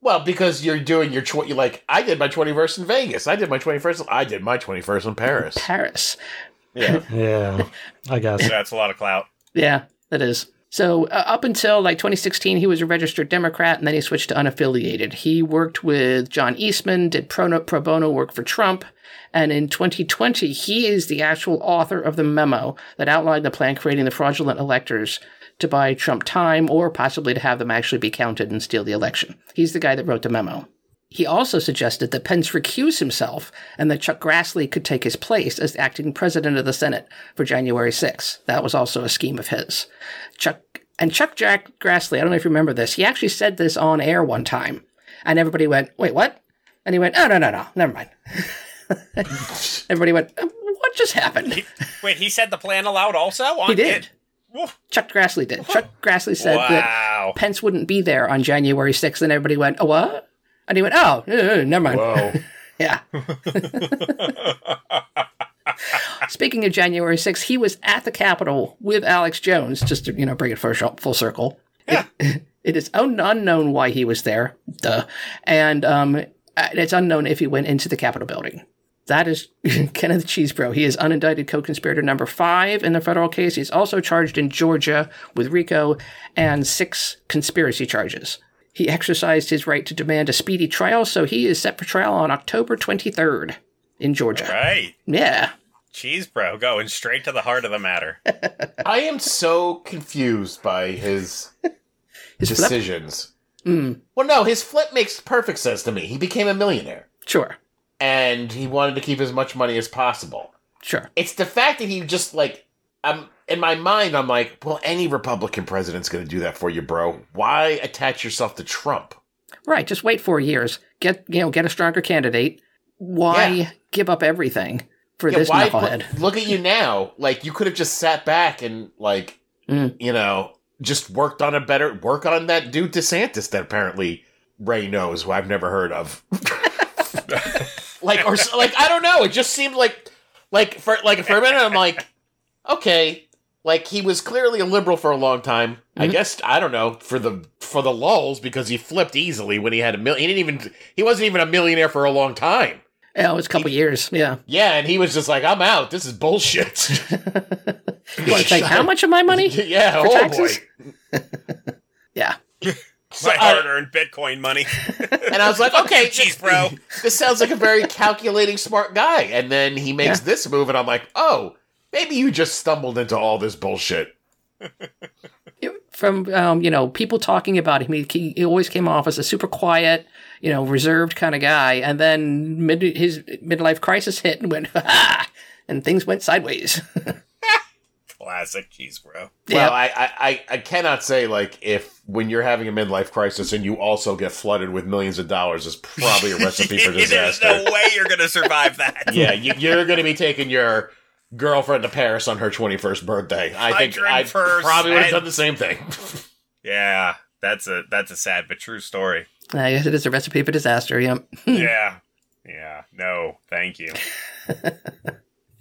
Well, because you're doing your tw- you like I did my 21st in Vegas. I did my 21st. I did my 21st in Paris. Paris, Yeah. Yeah, I guess. That's a lot of clout. yeah, that is. So uh, up until like 2016, he was a registered Democrat, and then he switched to unaffiliated. He worked with John Eastman, did pro, pro bono work for Trump, and in 2020, he is the actual author of the memo that outlined the plan creating the fraudulent electors to buy Trump time or possibly to have them actually be counted and steal the election. He's the guy that wrote the memo. He also suggested that Pence recuse himself and that Chuck Grassley could take his place as acting president of the Senate for January 6th. That was also a scheme of his. Chuck and Chuck Jack Grassley, I don't know if you remember this, he actually said this on air one time. And everybody went, wait, what? And he went, oh, no, no, no, never mind. everybody went, what just happened? Wait, he said the plan aloud also? On He did. It? Chuck Grassley did. Chuck Grassley said that Wow. Pence wouldn't be there on January 6th, and everybody went, oh, what? And he went, oh, uh, uh, never mind. Whoa. Yeah. Speaking of January 6th, he was at the Capitol with Alex Jones, just to, you know, bring it full, full circle. It, it is un- unknown why he was there, duh. And um, it's unknown if he went into the Capitol building. That is Kenneth Cheesebro. He is unindicted co-conspirator number five in the federal case. He's also charged in Georgia with RICO and six conspiracy charges. He exercised his right to demand a speedy trial, so he is set for trial on October 23rd in Georgia. Right. Yeah. Cheese bro, going straight to the heart of the matter. I am so confused by his His flip? decisions. Mm, Well, no, his flip makes perfect sense to me. He became a millionaire, sure. And he wanted to keep as much money as possible. Sure. It's the fact that he just like I'm in my mind. I'm like, well, any Republican president's going to do that for you, bro. Why attach yourself to Trump? Right. Just wait four years. Get you know, get a stronger candidate. Why Yeah. give up everything for Yeah, this why knucklehead? look at you now? Like you could have just sat back and like Mm. you know just worked on a better work on that dude DeSantis that apparently Ray knows who I've never heard of. like or like I don't know. It just seemed like like for like for a minute I'm like okay. Like he was clearly a liberal for a long time. I Mhm. guess I don't know for the for the lulls because he flipped easily when he had a million. He didn't even he wasn't even a millionaire for a long time. Yeah, it was a couple years. Yeah. Yeah, and he was just like, I'm out. This is bullshit. You want to take how much of my money? yeah, For oh taxes? boy. Yeah. So My I- hard-earned Bitcoin money. And I was like, okay, Cheese bro. This sounds like a very calculating, smart guy. And then he makes Yeah. this move, and I'm like, oh, maybe you just stumbled into all this bullshit. From um, you know, people talking about him, he, he always came off as a super quiet, you know, reserved kind of guy, and then mid, his midlife crisis hit and went, ha! and things went sideways. Classic cheese bro. Well, I, I, I, I cannot say like if when you're having a midlife crisis and you also get flooded with millions of dollars is probably a recipe for disaster. There's no way you're gonna survive that. yeah, you, you're going to be taking your girlfriend to Paris on her 21st birthday. I think I 100%. probably would have done the same thing. Yeah, that's a that's a sad but true story. I guess it is a recipe for disaster. Yep. yeah, yeah. No, thank you.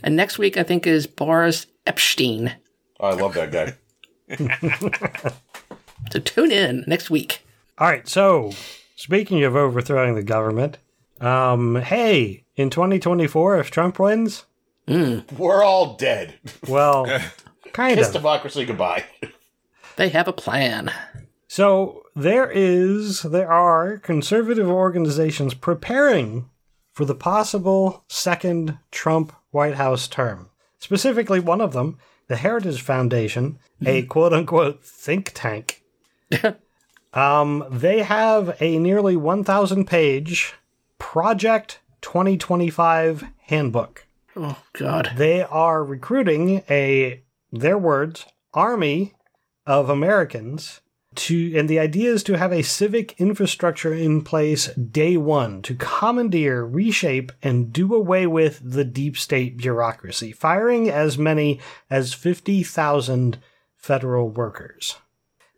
And next week, I think, is Boris Epshteyn. I love that guy. So tune in next week. All right. So, speaking of overthrowing the government, um, hey, in 2024, if Trump wins, We're all dead. well, kind Kiss of. democracy goodbye. They have a plan. So there is, there are conservative organizations preparing for the possible second Trump White House term. Specifically, one of them, the Heritage Foundation, a quote unquote think tank. um, they have a nearly 1,000 page Project 2025 handbook. Oh, God. They are recruiting a, their words, army of Americans to, and the idea is to have a civic infrastructure in place day one to commandeer, reshape, and do away with the deep state bureaucracy, firing as many as 50,000 federal workers.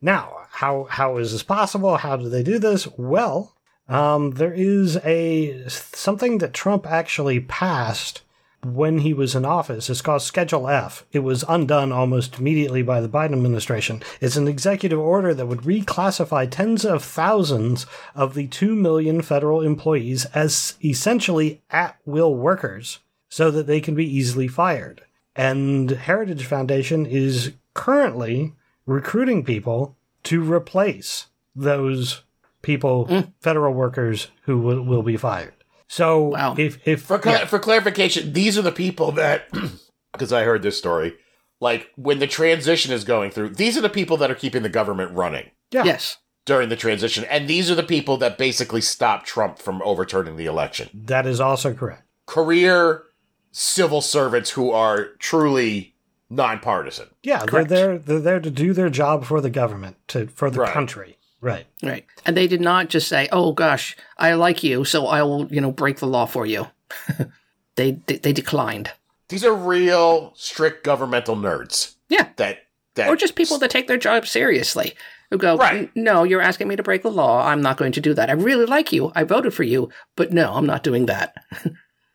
Now, how, how is this possible? How do they do this? Well, um, there is a something that Trump actually passed when he was in office. It's called Schedule F. It was undone almost immediately by the Biden administration. It's an executive order that would reclassify tens of thousands of the 2 million federal employees as essentially at will workers so that they can be easily fired. And Heritage Foundation is currently recruiting people to replace those people, mm. federal workers who will, will be fired. So Wow. if if For cla yeah, for clarification, these are the people that because I heard this story. Like when the transition is going through, these are the people that are keeping the government running yeah, Yes. during the transition, and these are the people that basically stop Trump from overturning the election. that is also correct. Career civil servants who are truly nonpartisan. Yeah, Correct. they're there. They're there to do their job for the government, to for the Right. country. Right. Right. And they did not just say, "Oh gosh, I like you, so I will, you know, break the law for you." they, they they declined. These are real strict governmental nerds. Yeah. That that Or just people that take their job seriously. Who go, Right. "No, you're asking me to break the law. I'm not going to do that. I really like you. I voted for you, but no, I'm not doing that."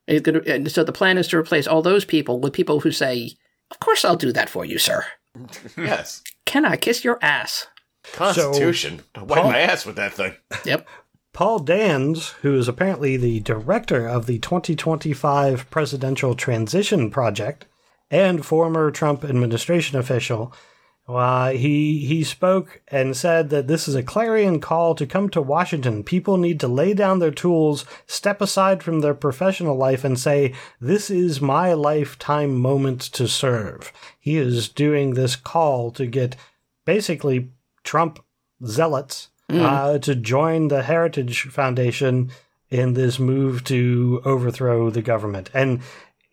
It's gonna- and so the plan is to replace all those people with people who say, "Of course I'll do that for you, sir. yes. Can I kiss your ass?" Constitution. Wipe my ass with that thing. Yep. Paul Dans, who is apparently the director of the 2025 Presidential Transition Project and former Trump administration official, uh, he he spoke and said that this is a clarion call to come to Washington. People need to lay down their tools, step aside from their professional life, and say, "This is my lifetime moment to serve." He is doing this call to get basically Trump zealots uh, to join the Heritage Foundation in this move to overthrow the government. And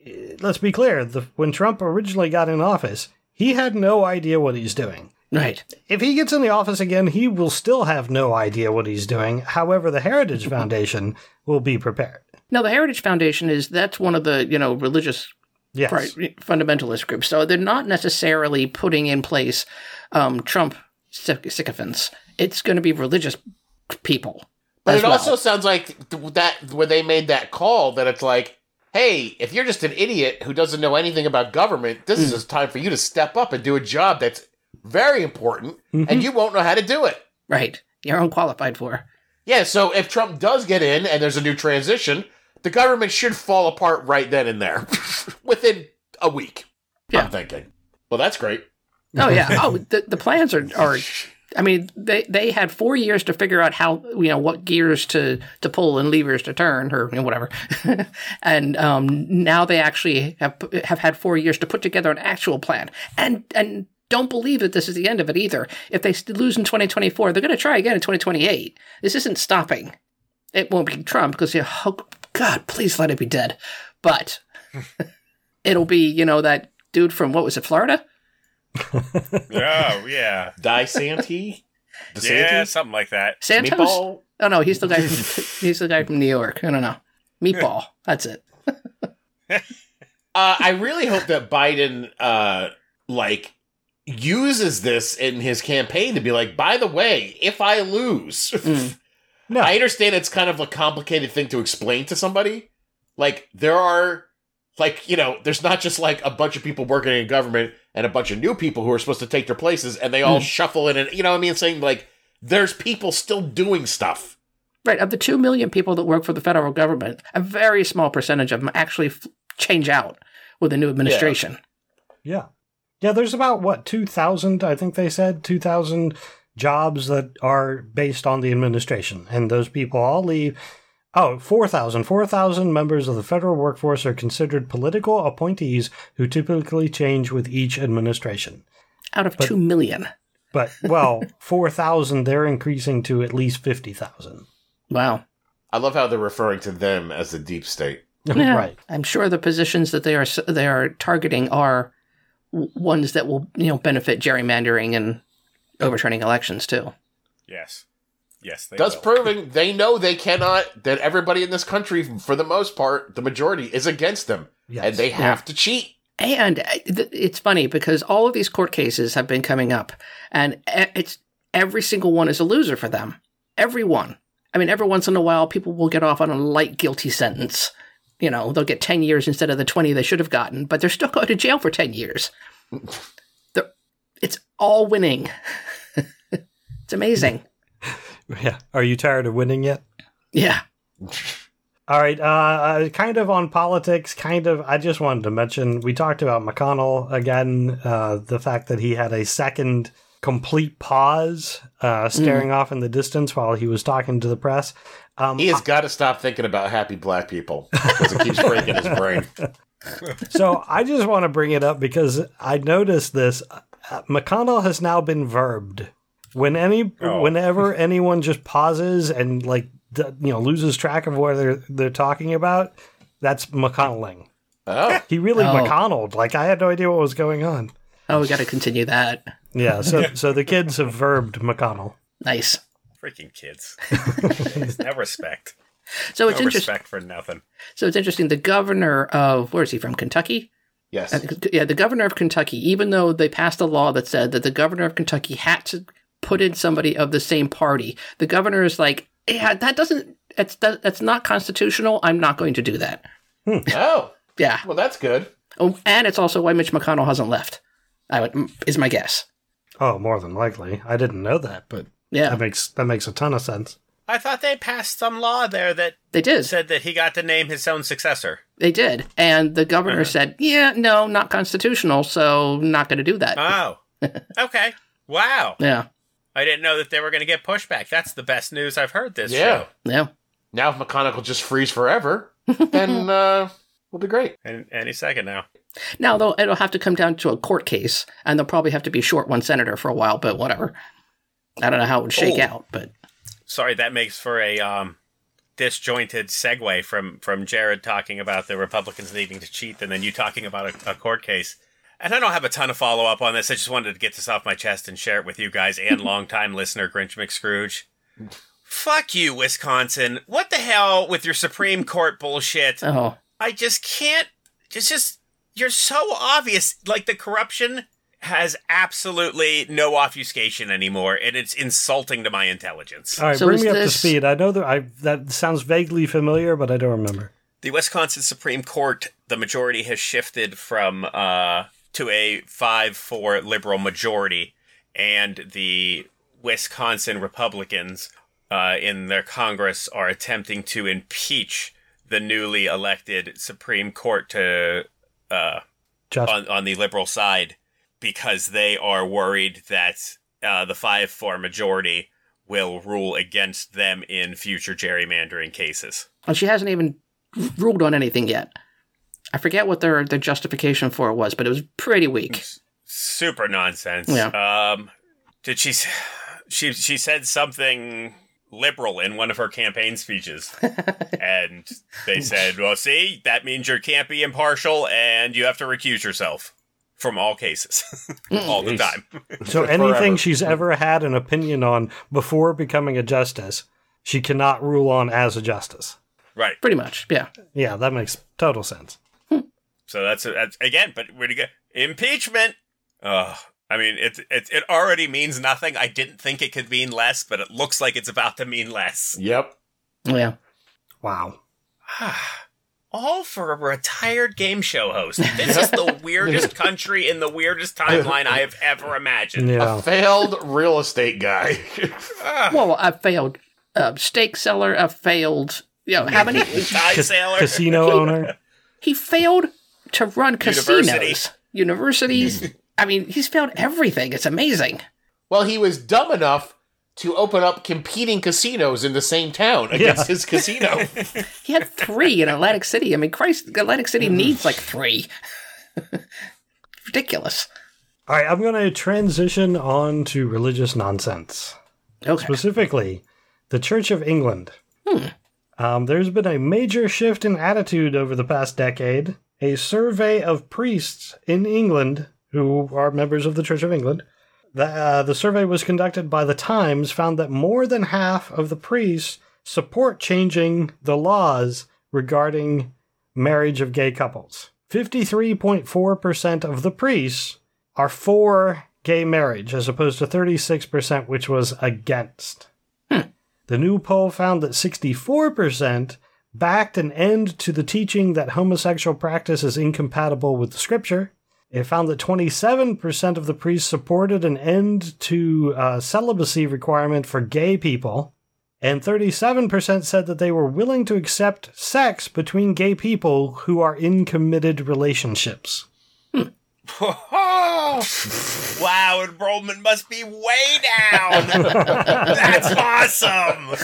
uh, let's be clear: the, when Trump originally got in office, he had no idea what he's doing. Right. If he gets in the office again, he will still have no idea what he's doing. However, the Heritage Foundation will be prepared. Now, the Heritage Foundation is that's one of the you know religious Yes. fundamentalist groups. So they're not necessarily putting in place um, Trump sycophants. It's going to be religious people. But it well. also sounds like that when they made that call that it's like, hey, if you're just an idiot who doesn't know anything about government, this is hmm. a time for you to step up and do a job that's very important, and mm-hmm. you won't know how to do it. right. You're unqualified for. Yeah, so if Trump does get in and there's a new transition, the government should fall apart right then and there within a week. Yeah. I'm thinking. Well, that's great. Oh yeah. oh, the, the plans are are. I mean, they they had four years to figure out how you know what gears to to pull and levers to turn or you know, whatever, and um, now they actually have have had four years to put together an actual plan. And and don't believe that this is the end of it either. If they lose in 2024, they're going to try again in 2028. This isn't stopping. It won't be Trump because oh, God, please let it be dead. But it'll be you know that dude from what was it, Florida? Oh yeah, Die Santee? DeSantis? yeah, something like that. Santos? Meatball? Oh no, he's the guy. From, he's the guy from New York. I don't know. Meatball. That's it. Uh, I really hope that Biden, uh, like, uses this in his campaign to be like, by the way, if I lose, Mm. No. I understand it's kind of a complicated thing to explain to somebody. Like, there are, like, you know, there's not just like a bunch of people working in government and a bunch of new people who are supposed to take their places and they all hmm. shuffle in and, you know what I mean? Saying, like, there's people still doing stuff. Right. Of the two million people that work for the federal government, a very small percentage of them actually f- change out with the new administration. Yeah. Yeah, there's about, what, 2,000, I think they said, 2,000 jobs that are based on the administration. And those people all leave. Oh, 4,000. 4,000 members of the federal workforce are considered political appointees who typically change with each administration. Out of two million. But, well, 4,000, they're increasing to at least 50,000. Wow. I love how they're referring to them as the deep state. Yeah. right. I'm sure the positions that they are they are targeting are ones that will you know benefit gerrymandering and overturning elections too. Yes, yes. They Thus will. proving they know they cannot, that everybody in this country, for the most part, the majority, is against them. Yes. And they have to cheat. And uh, it's funny because all of these court cases have been coming up, and it's every single one is a loser for them. Every one. I mean, every once in a while, people will get off on a light guilty sentence. You know, they'll get ten years instead of the twenty they should have gotten, but they're still going to jail for ten years. They're, it's all winning. it's amazing. Yeah. Are you tired of winning yet? Yeah. All right, uh, uh, kind of on politics, kind of. I just wanted to mention we talked about McConnell again, uh, the fact that he had a second complete pause, uh, staring off in the distance while he was talking to the press. Um, He has got to stop thinking about happy black people because it keeps breaking his brain. so I just want to bring it up because I noticed this. Uh, McConnell has now been verbed. When any, Oh. whenever anyone just pauses and like you know loses track of what they're they're talking about, that's McConnelling. Oh, He really Oh. McConnelled. Like I had no idea what was going on. Oh, we got to continue that. Yeah. So so the kids have verbed McConnell. Nice. Freaking kids. no respect. So No it's interesting. respect for nothing. So it's interesting. The governor of where is he from? Kentucky. yes. Uh, yeah, the governor of Kentucky. Even though they passed a law that said that the governor of Kentucky had to put in somebody of the same party, the governor is like, "Yeah, that doesn't. That's that, that's not constitutional. I'm not going to do that." Oh, Yeah. well, that's good. Oh, and it's also why Mitch McConnell hasn't left. I would is my guess. Oh, more than likely. I didn't know that, but Yeah, that makes that makes a ton of sense. I thought they passed some law there that they did. said that he got to name his own successor. They did, and the governor Uh-huh. said, "Yeah, no, not constitutional. So not going to do that." Oh. okay. Wow. yeah, I didn't know that they were going to get pushback. That's the best news I've heard this Yeah. show. yeah. Now, if McConnell will just freeze forever, then uh, we'll be great. And any second now. Now, though, it'll have to come down to a court case, and they'll probably have to be short one senator for a while. But whatever. I don't know how it would shake Oh. out, but Sorry, that makes for a um, disjointed segue from from Jared talking about the Republicans needing to cheat, and then you talking about a, a court case. And I don't have a ton of follow up on this. I just wanted to get this off my chest and share it with you guys and longtime listener Grinch McScrooge. Fuck you, Wisconsin. What the hell with your Supreme Court bullshit? oh, I just can't. It's just you're so obvious. Like the corruption has absolutely no obfuscation anymore, and it's insulting to my intelligence. All right, So bring me up this- to speed. I know that I that sounds vaguely familiar, but I don't remember. The Wisconsin Supreme Court, the majority has shifted from uh, to a five-four liberal majority, and the Wisconsin Republicans uh, in their Congress are attempting to impeach the newly elected Supreme Court to uh, on, on the liberal side because they are worried that uh, the 5 4 majority will rule against them in future gerrymandering cases. and she hasn't even ruled on anything yet. I forget what their their justification for it was, but it was pretty weak. Super nonsense. Yeah. Um, did she, she, she said something liberal in one of her campaign speeches. and they said, well, see, that means you can't be impartial and you have to recuse yourself from all cases all the time. so Forever. anything she's ever had an opinion on before becoming a justice, she cannot rule on as a justice. right. Pretty much, yeah. Yeah, that makes total sense. So that's, that's again, but we're gonna impeachment. Oh, I mean, it, it it already means nothing. I didn't think it could mean less, but it looks like it's about to mean less. Yep. Yeah. Wow. All for a retired game show host. This is the weirdest country in the weirdest timeline I have ever imagined. Yeah. A failed real estate guy. Well, I failed uh, steak seller. I failed. You know, how many? Tie Cas- sailor. casino owner. he failed to run casinos, University. universities. Mm-hmm. I mean, he's failed everything. It's amazing. well, he was dumb enough to open up competing casinos in the same town against Yeah. his casino. He had three in Atlantic City. I mean, Christ, Atlantic City mm. needs like three. Ridiculous. All right, I'm going to transition on to religious nonsense. Okay. specifically the Church of England. Hmm. Um, there's been a major shift in attitude over the past decade. A survey of priests in England who are members of the Church of England. The, uh, the survey was conducted by the Times, found that more than half of the priests support changing the laws regarding marriage of gay couples. 53.4% of the priests are for gay marriage, as opposed to 36%, which was against. The new poll found that 64% backed an end to the teaching that homosexual practice is incompatible with the scripture. It found that 27% of the priests supported an end to uh, celibacy requirement for gay people. And 37% said that they were willing to accept sex between gay people who are in committed relationships. wow, enrollment must be way down. That's awesome.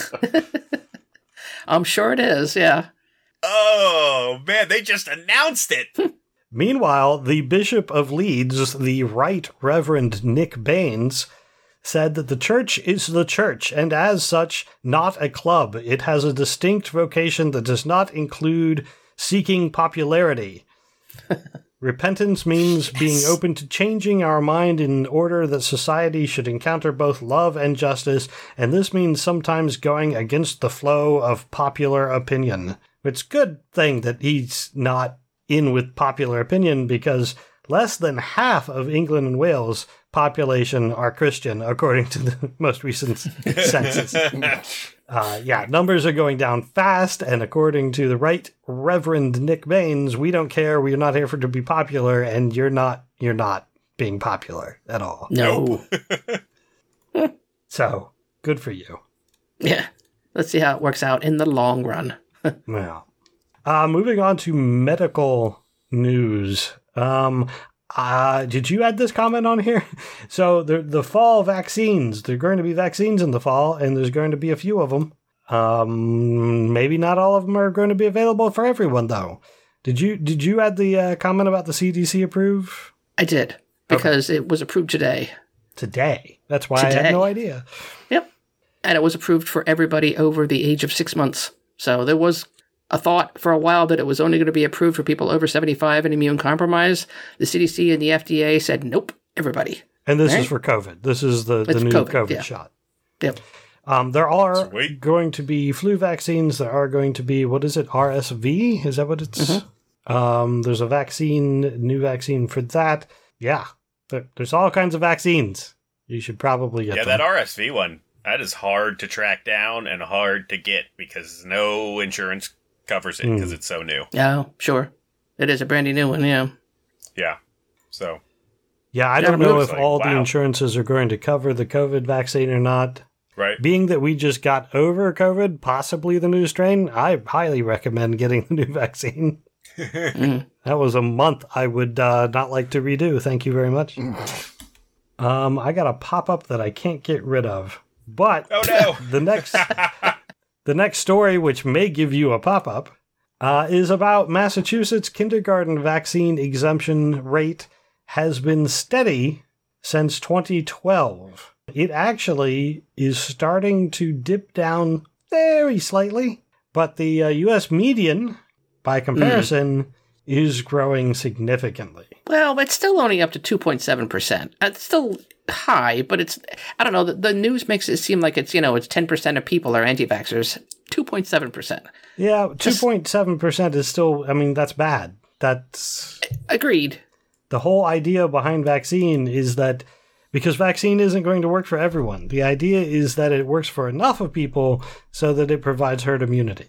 I'm sure it is. Yeah. Oh man, they just announced it. Meanwhile, the Bishop of Leeds, the Right Reverend Nick Baines, said that the church is the church, and as such, not a club. It has a distinct vocation that does not include seeking popularity. Repentance means being open to changing our mind in order that society should encounter both love and justice, and this means sometimes going against the flow of popular opinion. It's a good thing that he's not in with popular opinion because less than half of England and Wales population are Christian, according to the most recent census. Uh, yeah, numbers are going down fast, and according to the right Reverend Nick Baines, we don't care. We're not here for to be popular, and you're not. You're not being popular at all. No. So good for you. Yeah. Let's see how it works out in the long run. Yeah. Uh, moving on to medical news. Um, uh, did you add this comment on here? So the the fall vaccines. There are going to be vaccines in the fall, and there's going to be a few of them. Um, maybe not all of them are going to be available for everyone, though. Did you did you add the uh, comment about the CDC approve I did because it was approved today. today? That's why I had no idea. Yep. And it was approved for everybody over the age of six months. So there was a thought for a while that it was only going to be approved for people over 75 and immune compromised. The CDC and the FDA said, nope, everybody. And this is for COVID. This is the, the It's new COVID, COVID, yeah. shot. Yep. Um, there are Sweet. going to be flu vaccines. There are going to be what is it? RSV? Is that what it's? Mm-hmm. Um, there's a vaccine, new vaccine for that. Yeah, there, there's all kinds of vaccines. You should probably get Yeah, them. that RSV one, that is hard to track down and hard to get because no insurance covers it because it's so new. Yeah, sure. It is a brandy new one, yeah. Yeah. So, yeah, I Yeah, don't know if like- all the insurances are going to cover the COVID vaccine or not. right. Being that we just got over COVID, possibly the new strain, I highly recommend getting the new vaccine. That was a month I would uh, not like to redo. Thank you very much. Um, I got a pop up that I can't get rid of, but Oh no. the next the next story, which may give you a pop up, uh, is about Massachusetts kindergarten vaccine exemption rate has been steady since 2012. It actually is starting to dip down very slightly, but the uh, U.S. median, by comparison, is growing significantly. Well, it's still only up to 2.7%. It's still high, but it's, I don't know, the, the news makes it seem like it's, you know, it's 10% of people are anti vaxxers. 2.7%. Yeah, 2.7% is still, I mean, that's bad. That's Agreed. the whole idea behind vaccine is that because vaccine isn't going to work for everyone, the idea is that it works for enough of people so that it provides herd immunity.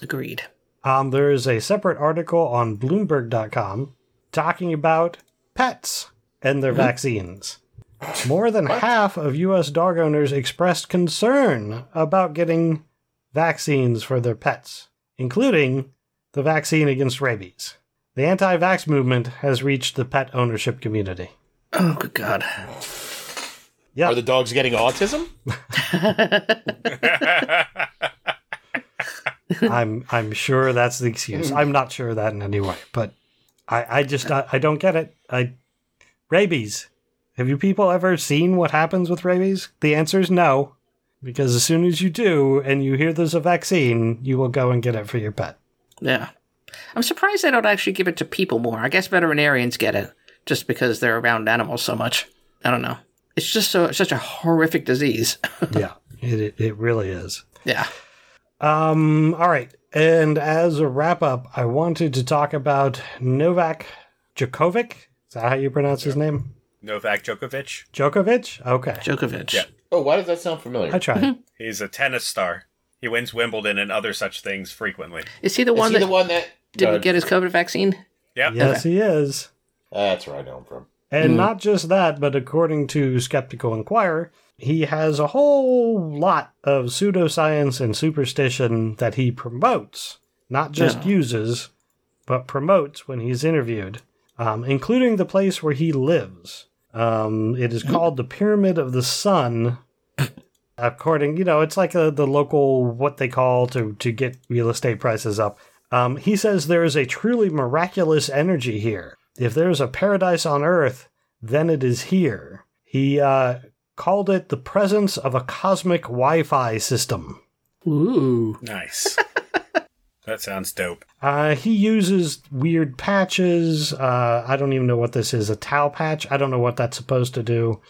Agreed. Um, there is a separate article on Bloomberg.com talking about pets and their mm-hmm. vaccines. More than half of U.S. dog owners expressed concern about getting vaccines for their pets, including the vaccine against rabies. The anti vax movement has reached the pet ownership community. Oh, good God. Yeah. Are the dogs getting autism? I'm I'm sure that's the excuse. Mm. I'm not sure of that in any way, but I I just I, I don't get it. I rabies. Have you people ever seen what happens with rabies? The answer is no, because as soon as you do and you hear there's a vaccine, you will go and get it for your pet. Yeah. I'm surprised they don't actually give it to people more. I guess veterinarians get it just because they're around animals so much. I don't know. It's just so such a horrific disease. yeah, it it, really is. yeah. Um. All right, and as a wrap up, I wanted to talk about Novak Djokovic. Is that how you pronounce his name? Novak Djokovic. Djokovic. Okay, Djokovic. Yeah. Oh, why does that sound familiar? I tried. He's a tennis star. He wins Wimbledon and other such things frequently. Is he the Is one he that the one that didn't uh, get his COVID vaccine? Yep. yes, he is. That's where I know him from. And not just that, but according to Skeptical Inquirer, he has a whole lot of pseudoscience and superstition that he promotes, not just Yeah. uses, but promotes when he's interviewed. Um, including the place where he lives. Um, it is called the Pyramid of the Sun. According, you know, it's like a, the local what they call to to get real estate prices up. Um, he says there is a truly miraculous energy here. If there is a paradise on earth, then it is here. He uh, called it the presence of a cosmic Wi-Fi system. Ooh. Nice. that sounds dope. Uh, he uses weird patches. Uh, I don't even know what this is. A Taopatch? I don't know what that's supposed to do.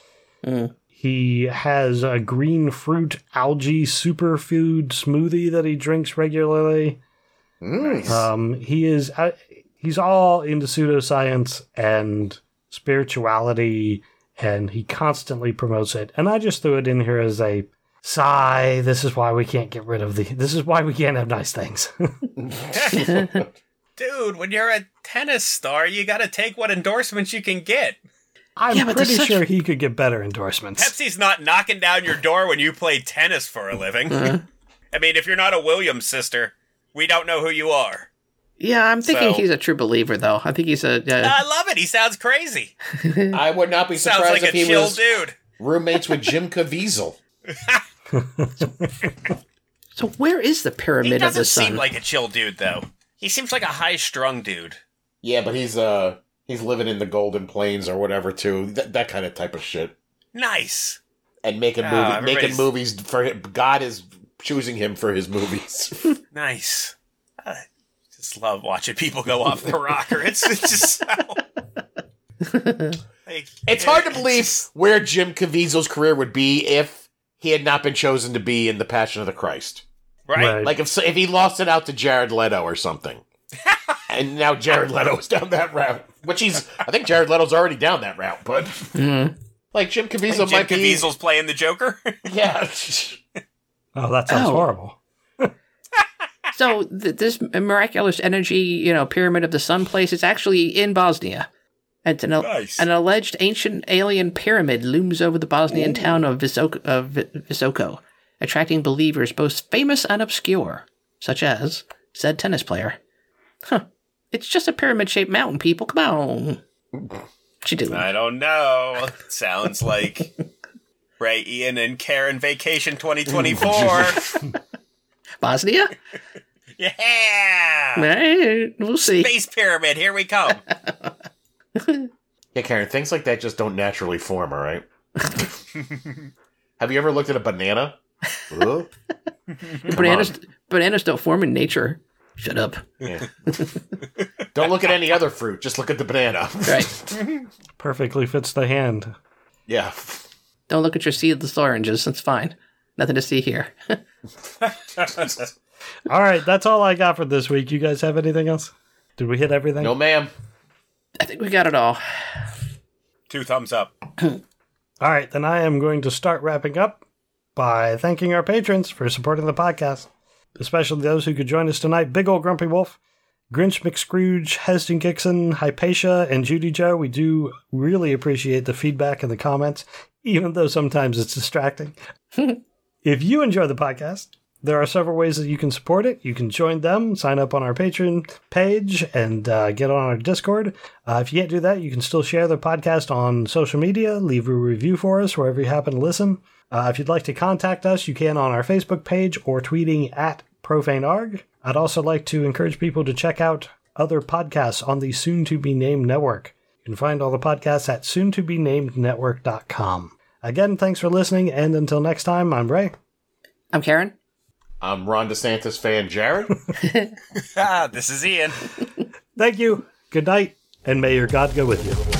Mm. He has a green fruit algae superfood smoothie that he drinks regularly. Mm. Um, he is uh, he's all into pseudoscience and spirituality, and he constantly promotes it. And I just threw it in here as a sigh. This is why we can't get rid of the. This is why we can't have nice things. Dude, when you're a tennis star, you gotta take what endorsements you can get. I'm Yeah, but there's pretty such- sure he could get better endorsements. Pepsi's not knocking down your door when you play tennis for a living. I mean, if you're not a Williams sister, we don't know who you are. Yeah, I'm thinking So- he's a true believer, though. I think he's a. Uh, I love it. He sounds crazy. I would not be surprised like a if he chill was dude. roommates with Jim Caviezel. so where is the pyramid of doesn't the sun? seem like a chill dude, though. He seems like a high-strung dude. Yeah, but he's uh he's living in the Golden Plains or whatever too. That that kind of type of shit. Nice. And making Oh, movie, making movies for him. God is choosing him for his movies. Nice. I just love watching people go off the rocker. It's, it's just so. Like, it's hard to believe where Jim Caviezel's career would be if he had not been chosen to be in The Passion of the Christ. right? Right. Like if if he lost it out to Jared Leto or something. and now Jared Leto is down that route, which he's I think Jared Leto's already down that route, but Mhm. like Jim Caviezel Jim might Caviezel's playing the Joker. yeah. Oh, that sounds Oh. horrible. So th- this miraculous energy, you know, pyramid of the sun place is actually in Bosnia. It's an, Nice. an alleged ancient alien pyramid looms over the Bosnian town of Visoko, Vi- Visoko, attracting believers both famous and obscure, such as said tennis player. Huh. It's just a pyramid-shaped mountain, people. Come on. You doing? I don't know. Sounds like Ray, Ian, and Karen Vacation 2024. Bosnia? yeah! Right, we'll see. Space Pyramid, here we come. Yeah, Karen, things like that just don't naturally form, all right? Have you ever looked at a banana? Huh? Bananas, bananas don't form in nature. Shut up. Yeah. don't look at any other fruit, just look at the banana. Right. Perfectly fits the hand. yeah. Don't look at your seedless oranges. That's fine. Nothing to see here. All right, that's all I got for this week. You guys have anything else? Did we hit everything? No, ma'am. I think we got it all. Two thumbs up. All right, then I am going to start wrapping up by thanking our patrons for supporting the podcast, especially those who could join us tonight Big Old Grumpy Wolf, Grinch McScrooge, Heston Gixon, Hypatia, and Judy Joe. We do really appreciate the feedback and the comments, even though sometimes it's distracting. if you enjoy the podcast, there are several ways that you can support it. You can join them, sign up on our Patreon page, and uh, get on our Discord. Uh, if you can't do that, you can still share the podcast on social media, leave a review for us wherever you happen to listen. Uh, if you'd like to contact us, you can on our Facebook page or tweeting at profanearg. I'd also like to encourage people to check out other podcasts on the soon to be named network. You can find all the podcasts at soon to be named network.com. Again, thanks for listening, and until next time, I'm Ray. I'm Karen. I'm Ron DeSantis fan Jared. Ah, this is Ian. Thank you, good night, and may your God go with you.